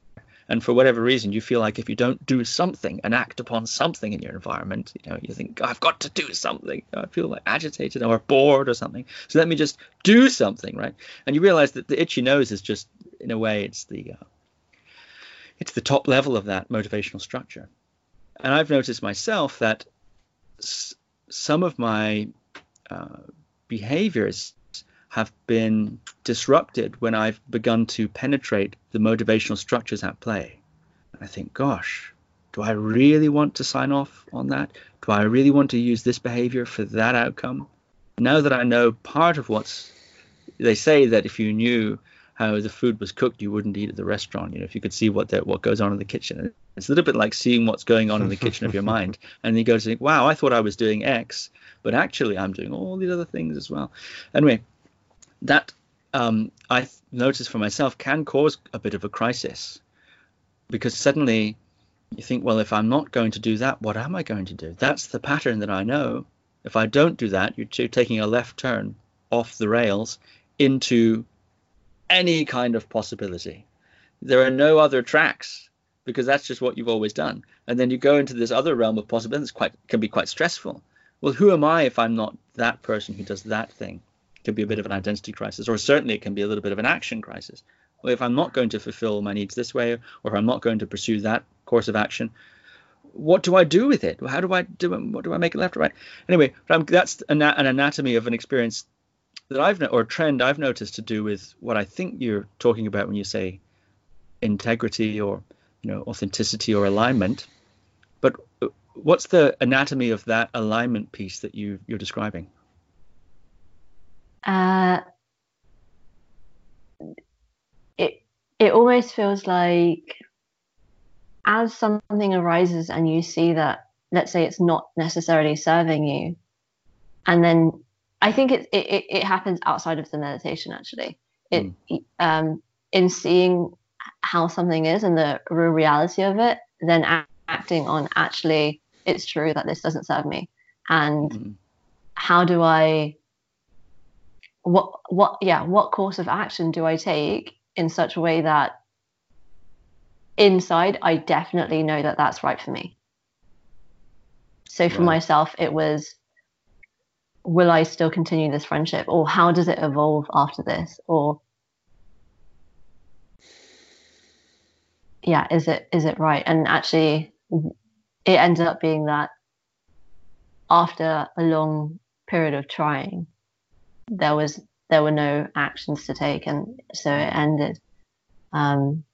and for whatever reason you feel like if you don't do something and act upon something in your environment you know you think i've got to do something. I feel like agitated or bored or something. So let me just do something right? And you realize that the itchy nose is just in a way it's the uh, it's the top level of that motivational structure. And i've noticed myself that some of my uh, behaviors have been disrupted when I've begun to penetrate the motivational structures at play. And I think, gosh, do I really want to sign off on that? Do I really want to use this behavior for that outcome? Now that I know part of what's, they say that if you knew how the food was cooked, you wouldn't eat at the restaurant. You know, if you could see what the, what goes on in the kitchen, it's a little bit like seeing what's going on in the kitchen of your mind, and you go to think, wow, I thought I was doing X, but actually I'm doing all these other things as well. Anyway, that um, I noticed for myself can cause a bit of a crisis because suddenly you think, well, if I'm not going to do that, what am I going to do? That's the pattern that I know. If I don't do that, you're taking a left turn off the rails into any kind of possibility. There are no other tracks because that's just what you've always done. And then you go into this other realm of possibilities quite can be quite stressful. Well, who am I if I'm not that person who does that thing? Can be a bit of an identity crisis, or certainly it can be a little bit of an action crisis. Well, if I'm not going to fulfill my needs this way, or if I'm not going to pursue that course of action, what do I do with it? How do I do it? What do I make it left or right? Anyway, that's an, an anatomy of an experience that I've or a trend I've noticed to do with what I think you're talking about when you say integrity or you know authenticity or alignment. But uh, what's the anatomy of that alignment piece that you you're describing? Uh, it it almost feels like as something arises and you see that let's say it's not necessarily serving you and then I think it, it it- happens outside of the meditation actually. It um in seeing how something is and the real reality of it, then a- acting on actually it's true that this doesn't serve me, and Mm. how do I what what yeah what course of action do I take in such a way that inside I definitely know that that's right for me. So for Right. myself, it was will I still continue this friendship or how does it evolve after this or yeah is it is it right and actually it ended up being that after a long period of trying there was there were no actions to take and so it ended um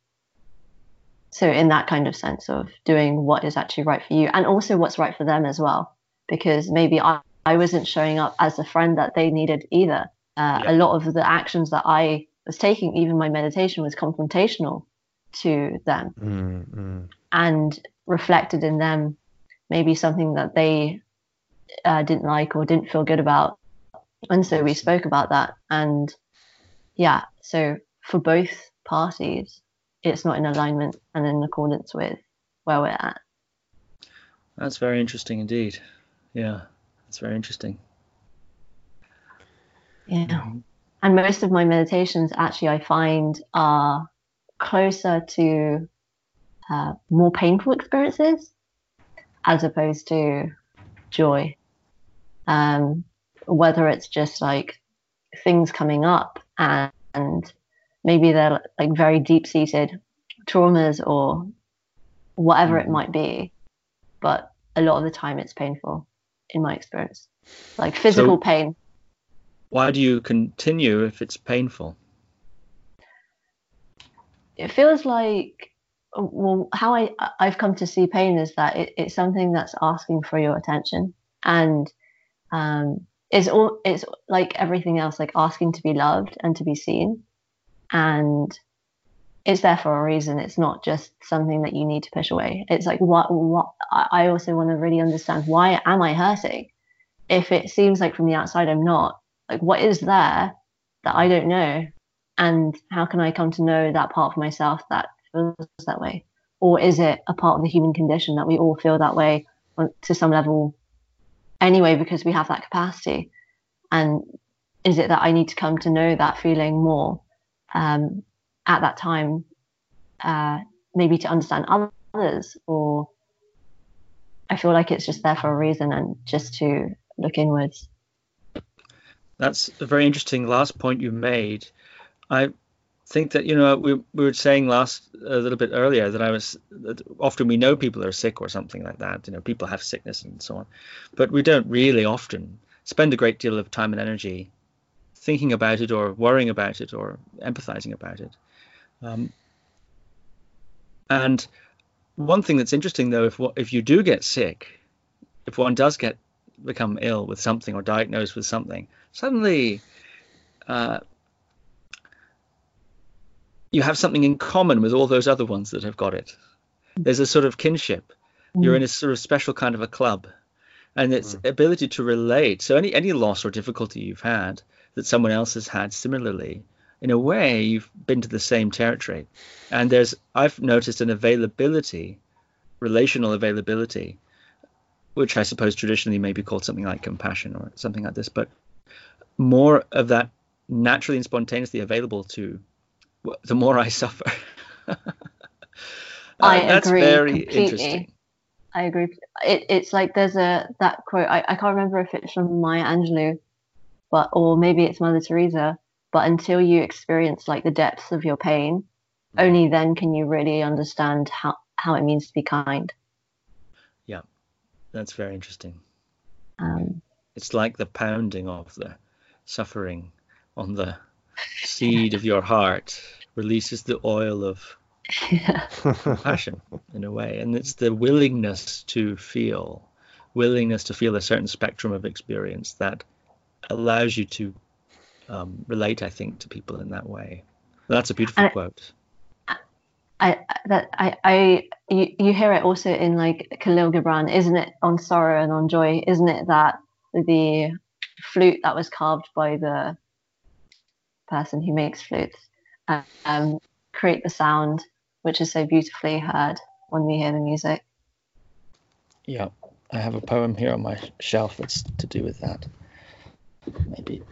so in that kind of sense of doing what is actually right for you and also what's right for them as well because maybe i, I wasn't showing up as the friend that they needed either uh, Yeah. a lot of the actions that i was taking even my meditation was confrontational to them Mm, mm. and reflected in them maybe something that they uh, didn't like or didn't feel good about. And so we spoke about that. And yeah, so for both parties, it's not in alignment and in accordance with where we're at. That's very interesting indeed. Yeah, that's very interesting. Yeah. And most of my meditations actually I find are closer to uh, more painful experiences as opposed to joy. Um, whether it's just like things coming up and, and maybe they're like very deep seated traumas or whatever it Mhm. might be. But a lot of the time it's painful in my experience, like physical So- pain. Why do you continue if it's painful? it feels like well how i i've come to see pain is that it, it's something that's asking for your attention and um it's all it's like everything else like asking to be loved and to be seen. And it's there for a reason. It's not just something that you need to push away. It's like what what i also want to really understand why am i hurting? If it seems like from the outside i'm not like what is there that i don't know? And how can I come to know that part of myself that feels that way? Or is it a part of the human condition that we all feel that way to some level anyway because we have that capacity? And is it that I need to come to know that feeling more um, at that time, uh, maybe to understand others? Or I feel like it's just there for a reason and just to look inwards. That's a very interesting last point you made. I think that you know we, we were saying last a little bit earlier that I was that often we know people are sick or something like that. You know, people have sickness and so on, but we don't really often spend a great deal of time and energy thinking about it or worrying about it or empathizing about it. Um, and one thing that's interesting though, if if you do get sick, if one does get become ill with something or diagnosed with something, suddenly uh, you have something in common with all those other ones that have got it. There's a sort of kinship. You're mm. in a sort of special kind of a club, and its mm. ability to relate. So any any loss or difficulty you've had that someone else has had similarly, in a way, you've been to the same territory. And there's I've noticed an availability, relational availability, which I suppose traditionally may be called something like compassion or something like this, but more of that naturally and spontaneously available to w- the more I suffer. Uh, I that's agree very completely. interesting. I agree. It, it's like there's a that quote. I, I can't remember if it's from Maya Angelou, but or maybe it's Mother Teresa. But until you experience like the depths of your pain, only then can you really understand how how it means to be kind. Yeah, that's very interesting. Um, It's like the pounding of the suffering on the seed of your heart releases the oil of passion in a way. And it's the willingness to feel willingness to feel a certain spectrum of experience that allows you to um, relate i think to people in that way. That's a beautiful And- quote. I that I I you, you hear it also in like Kahlil Gibran, isn't it? On sorrow and on joy, isn't it that the flute that was carved by the person who makes flutes um, create the sound which is so beautifully heard when we hear the music. Yeah, I have a poem here on my shelf that's to do with that. Maybe.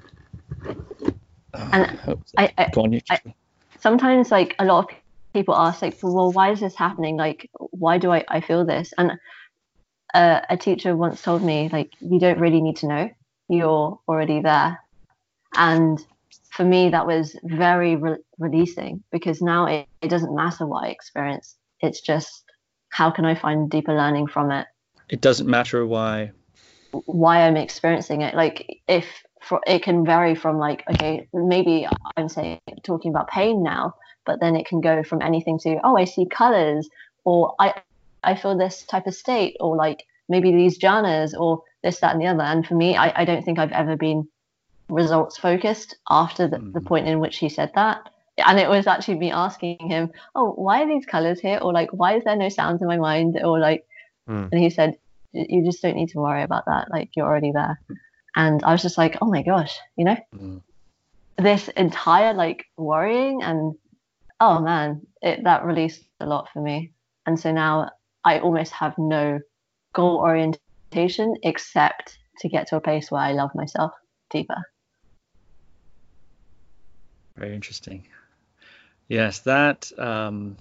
Oh, And. I, I, on. I- sometimes like a lot of people ask like well why is this happening like why do i, I feel this and uh, a teacher once told me like you don't really need to know you're already there and for me that was very re- releasing because now it, it doesn't matter what i experience it's just how can i find deeper learning from it it doesn't matter why. why I'm experiencing it. Like if for it can vary from like okay maybe I'm saying talking about pain now, but then it can go from anything to oh I see colors or I I feel this type of state or like maybe these jhanas or this that and the other. And for me, I, I don't think I've ever been results focused after the, the Mhm. point in which he said that. And it was actually me asking him, oh, why are these colors here? Or like, why is there no sounds in my mind? Or like, Mm. and he said, you just don't need to worry about that. Like, you're already there. And I was just like, oh my gosh, you know, Mm. this entire like worrying and oh man, it that released a lot for me. And so now I almost have no goal orientation except to get to a place where I love myself deeper. Very interesting. Yes, that um,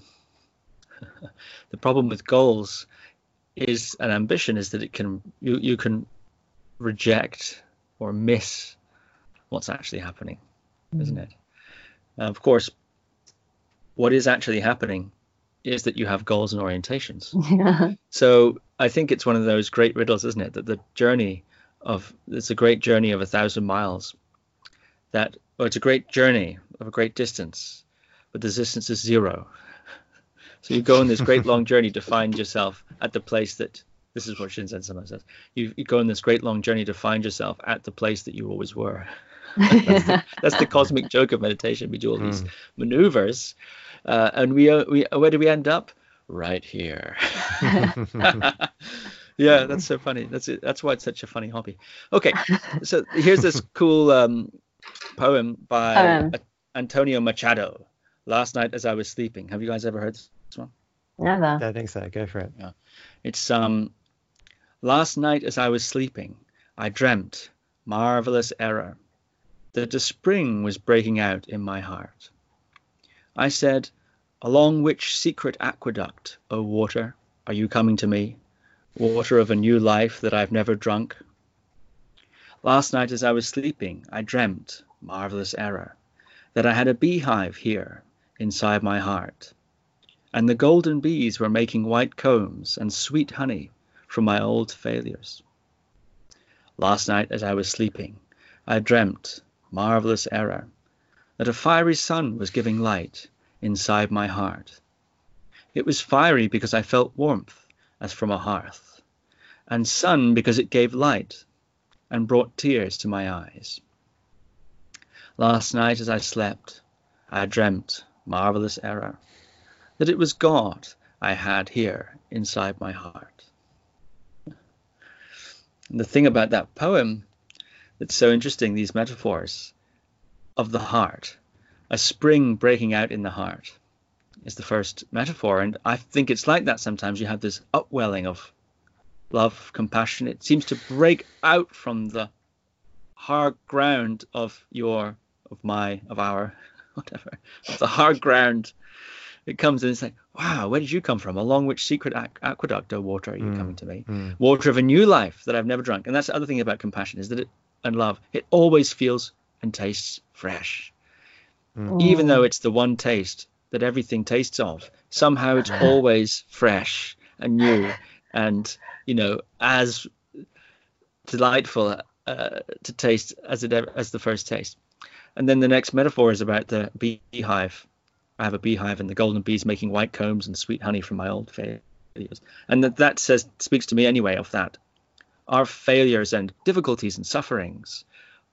the problem with goals is an ambition is that it can you you can reject or miss what's actually happening, isn't it? Uh, of course, what is actually happening is that you have goals and orientations. yeah. So I think it's one of those great riddles, isn't it? That the journey of it's a great journey of a thousand miles. That well, it's a great journey of a great distance, but the distance is zero. So you go on this great long journey to find yourself at the place that this is what Shinzen Sama says. You, you go on this great long journey to find yourself at the place that you always were. that's, the, that's the cosmic joke of meditation. We do all these maneuvers, uh, and we, uh, we where do we end up? Right here. yeah, that's so funny. That's it. That's why it's such a funny hobby. Okay, so here's this cool um, poem by Poem. A- Antonio Machado. Last night as I was sleeping. Have you guys ever heard this one? Never. I think so. Go for it. Yeah. It's um. Last night as I was sleeping, I dreamt, marvelous error, that a spring was breaking out in my heart. I said, Along which secret aqueduct, O water, are you coming to me? Water of a new life that I've never drunk? Last night as I was sleeping, I dreamt, marvelous error, that I had a beehive here inside my heart, and the golden bees were making white combs and sweet honey from my old failures. Last night as I was sleeping, I dreamt, marvelous error, that a fiery sun was giving light inside my heart. It was fiery because I felt warmth as from a hearth, and sun because it gave light and brought tears to my eyes. Last night as I slept, I dreamt, marvelous error, that it was God I had here inside my heart. And the thing about that poem that's so interesting, these metaphors of the heart, a spring breaking out in the heart is the first metaphor. And I think it's like that sometimes. You have this upwelling of love, compassion. It seems to break out from the hard ground of your, of my, of our, whatever, of the hard ground. It comes and it's like, wow, where did you come from? Along which secret aqu- aqueduct, O water, are you Mm. coming to me? Mm. Water of a new life that I've never drunk. And that's the other thing about compassion is that it, and love, it always feels and tastes fresh even though it's the one taste that everything tastes of somehow it's always fresh and new and you know as delightful uh, to taste as it ever, as the first taste and then the next metaphor is about the beehive. I have a beehive and the golden bees making white combs and sweet honey from my old failures. And that that says speaks to me anyway of that. Our failures and difficulties and sufferings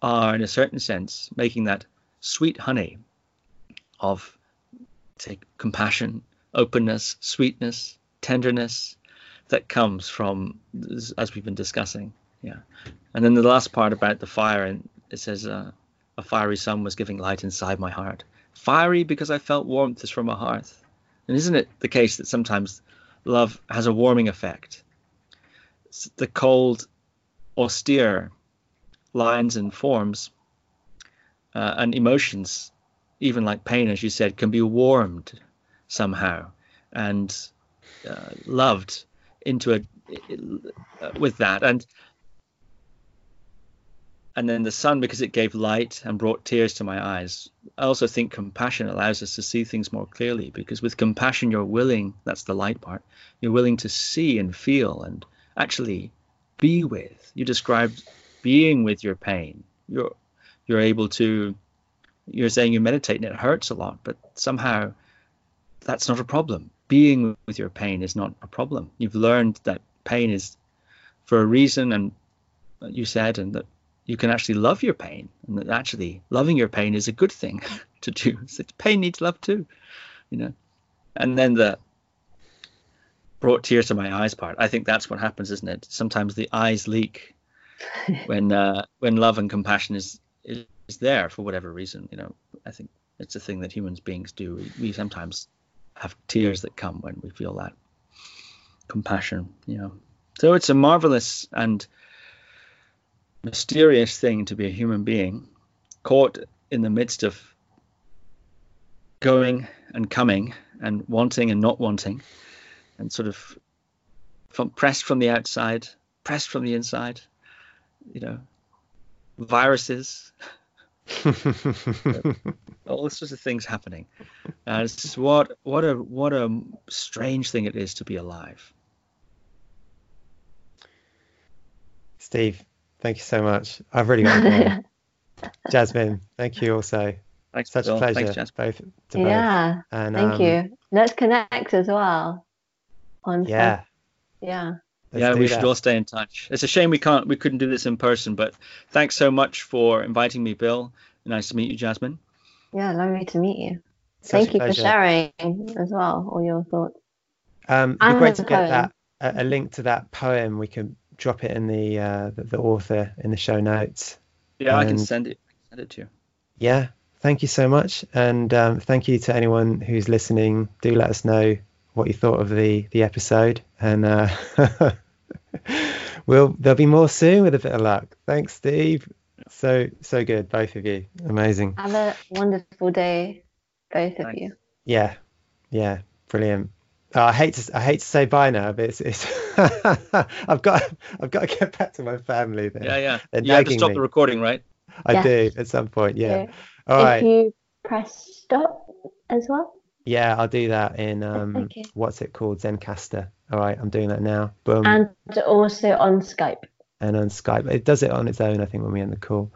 are in a certain sense making that sweet honey of say, compassion, openness, sweetness, tenderness that comes from, as we've been discussing, Yeah. And then the last part about the fire, and it says, uh, "A fiery sun was giving light inside my heart. Fiery because I felt warmth as from a hearth." And isn't it the case that sometimes love has a warming effect? The cold, austere lines and forms uh, and emotions, even like pain, as you said, can be warmed somehow and uh, loved into a uh, with that and and then the sun because it gave light and brought tears to my eyes. I also think compassion allows us to see things more clearly because with compassion you're willing that's the light part you're willing to see and feel and actually be with. You described being with your pain. You're you're able to you're saying you meditate and it hurts a lot but somehow that's not a problem. Being with your pain is not a problem. You've learned that pain is for a reason and you said and that you can actually love your pain. And that actually loving your pain is a good thing to do. So pain needs love too you know? And then the brought tears to my eyes part. I think that's what happens isn't it? Sometimes the eyes leak when uh, when love and compassion is, is is there for whatever reason you know? I think it's a thing that humans beings do. We, we sometimes have tears that come when we feel that compassion you know? So it's a marvelous and mysterious thing to be a human being caught in the midst of going and coming and wanting and not wanting and sort of from pressed from the outside pressed from the inside you know viruses all sorts of things happening. And it's just what what a what a strange thing it is to be alive. Steve, thank you so much. I've really got to go. Jasmine, thank you also. thanks Such Bill. a pleasure, thanks both to both. yeah, And thank um, you. Let's connect as well. On Yeah, yeah. let's yeah we that. should all stay in touch it's a shame we can't we couldn't do this in person but thanks so much for inviting me bill nice to meet you jasmine Yeah, lovely to meet you. Such Thank a you for sharing as well all your thoughts. Um, it'd be great the to get poem. that a, a link to that poem. We can drop it in the uh, the, the author in the show notes. yeah i can send it send it to you Yeah, thank you so much, and um, thank you to anyone who's listening. Do let us know what you thought of the the episode, and uh, we'll there'll be more soon with a bit of luck. Thanks, Steve. So so good, both of you. Amazing. Have a wonderful day, both of you. Yeah, yeah, brilliant. Oh, I hate to I hate to say bye now, but it's, it's I've got I've got to get back to my family. Then. yeah yeah They're you have to stop me. the recording right I Yeah. do at some point. Yeah. So All if right. you press stop as well. Yeah, I'll do that in um Okay. what's it called Zencastr. All right, I'm doing that now. Boom. And also on Skype. and on Skype. It does it on its own, I think, when we end the call.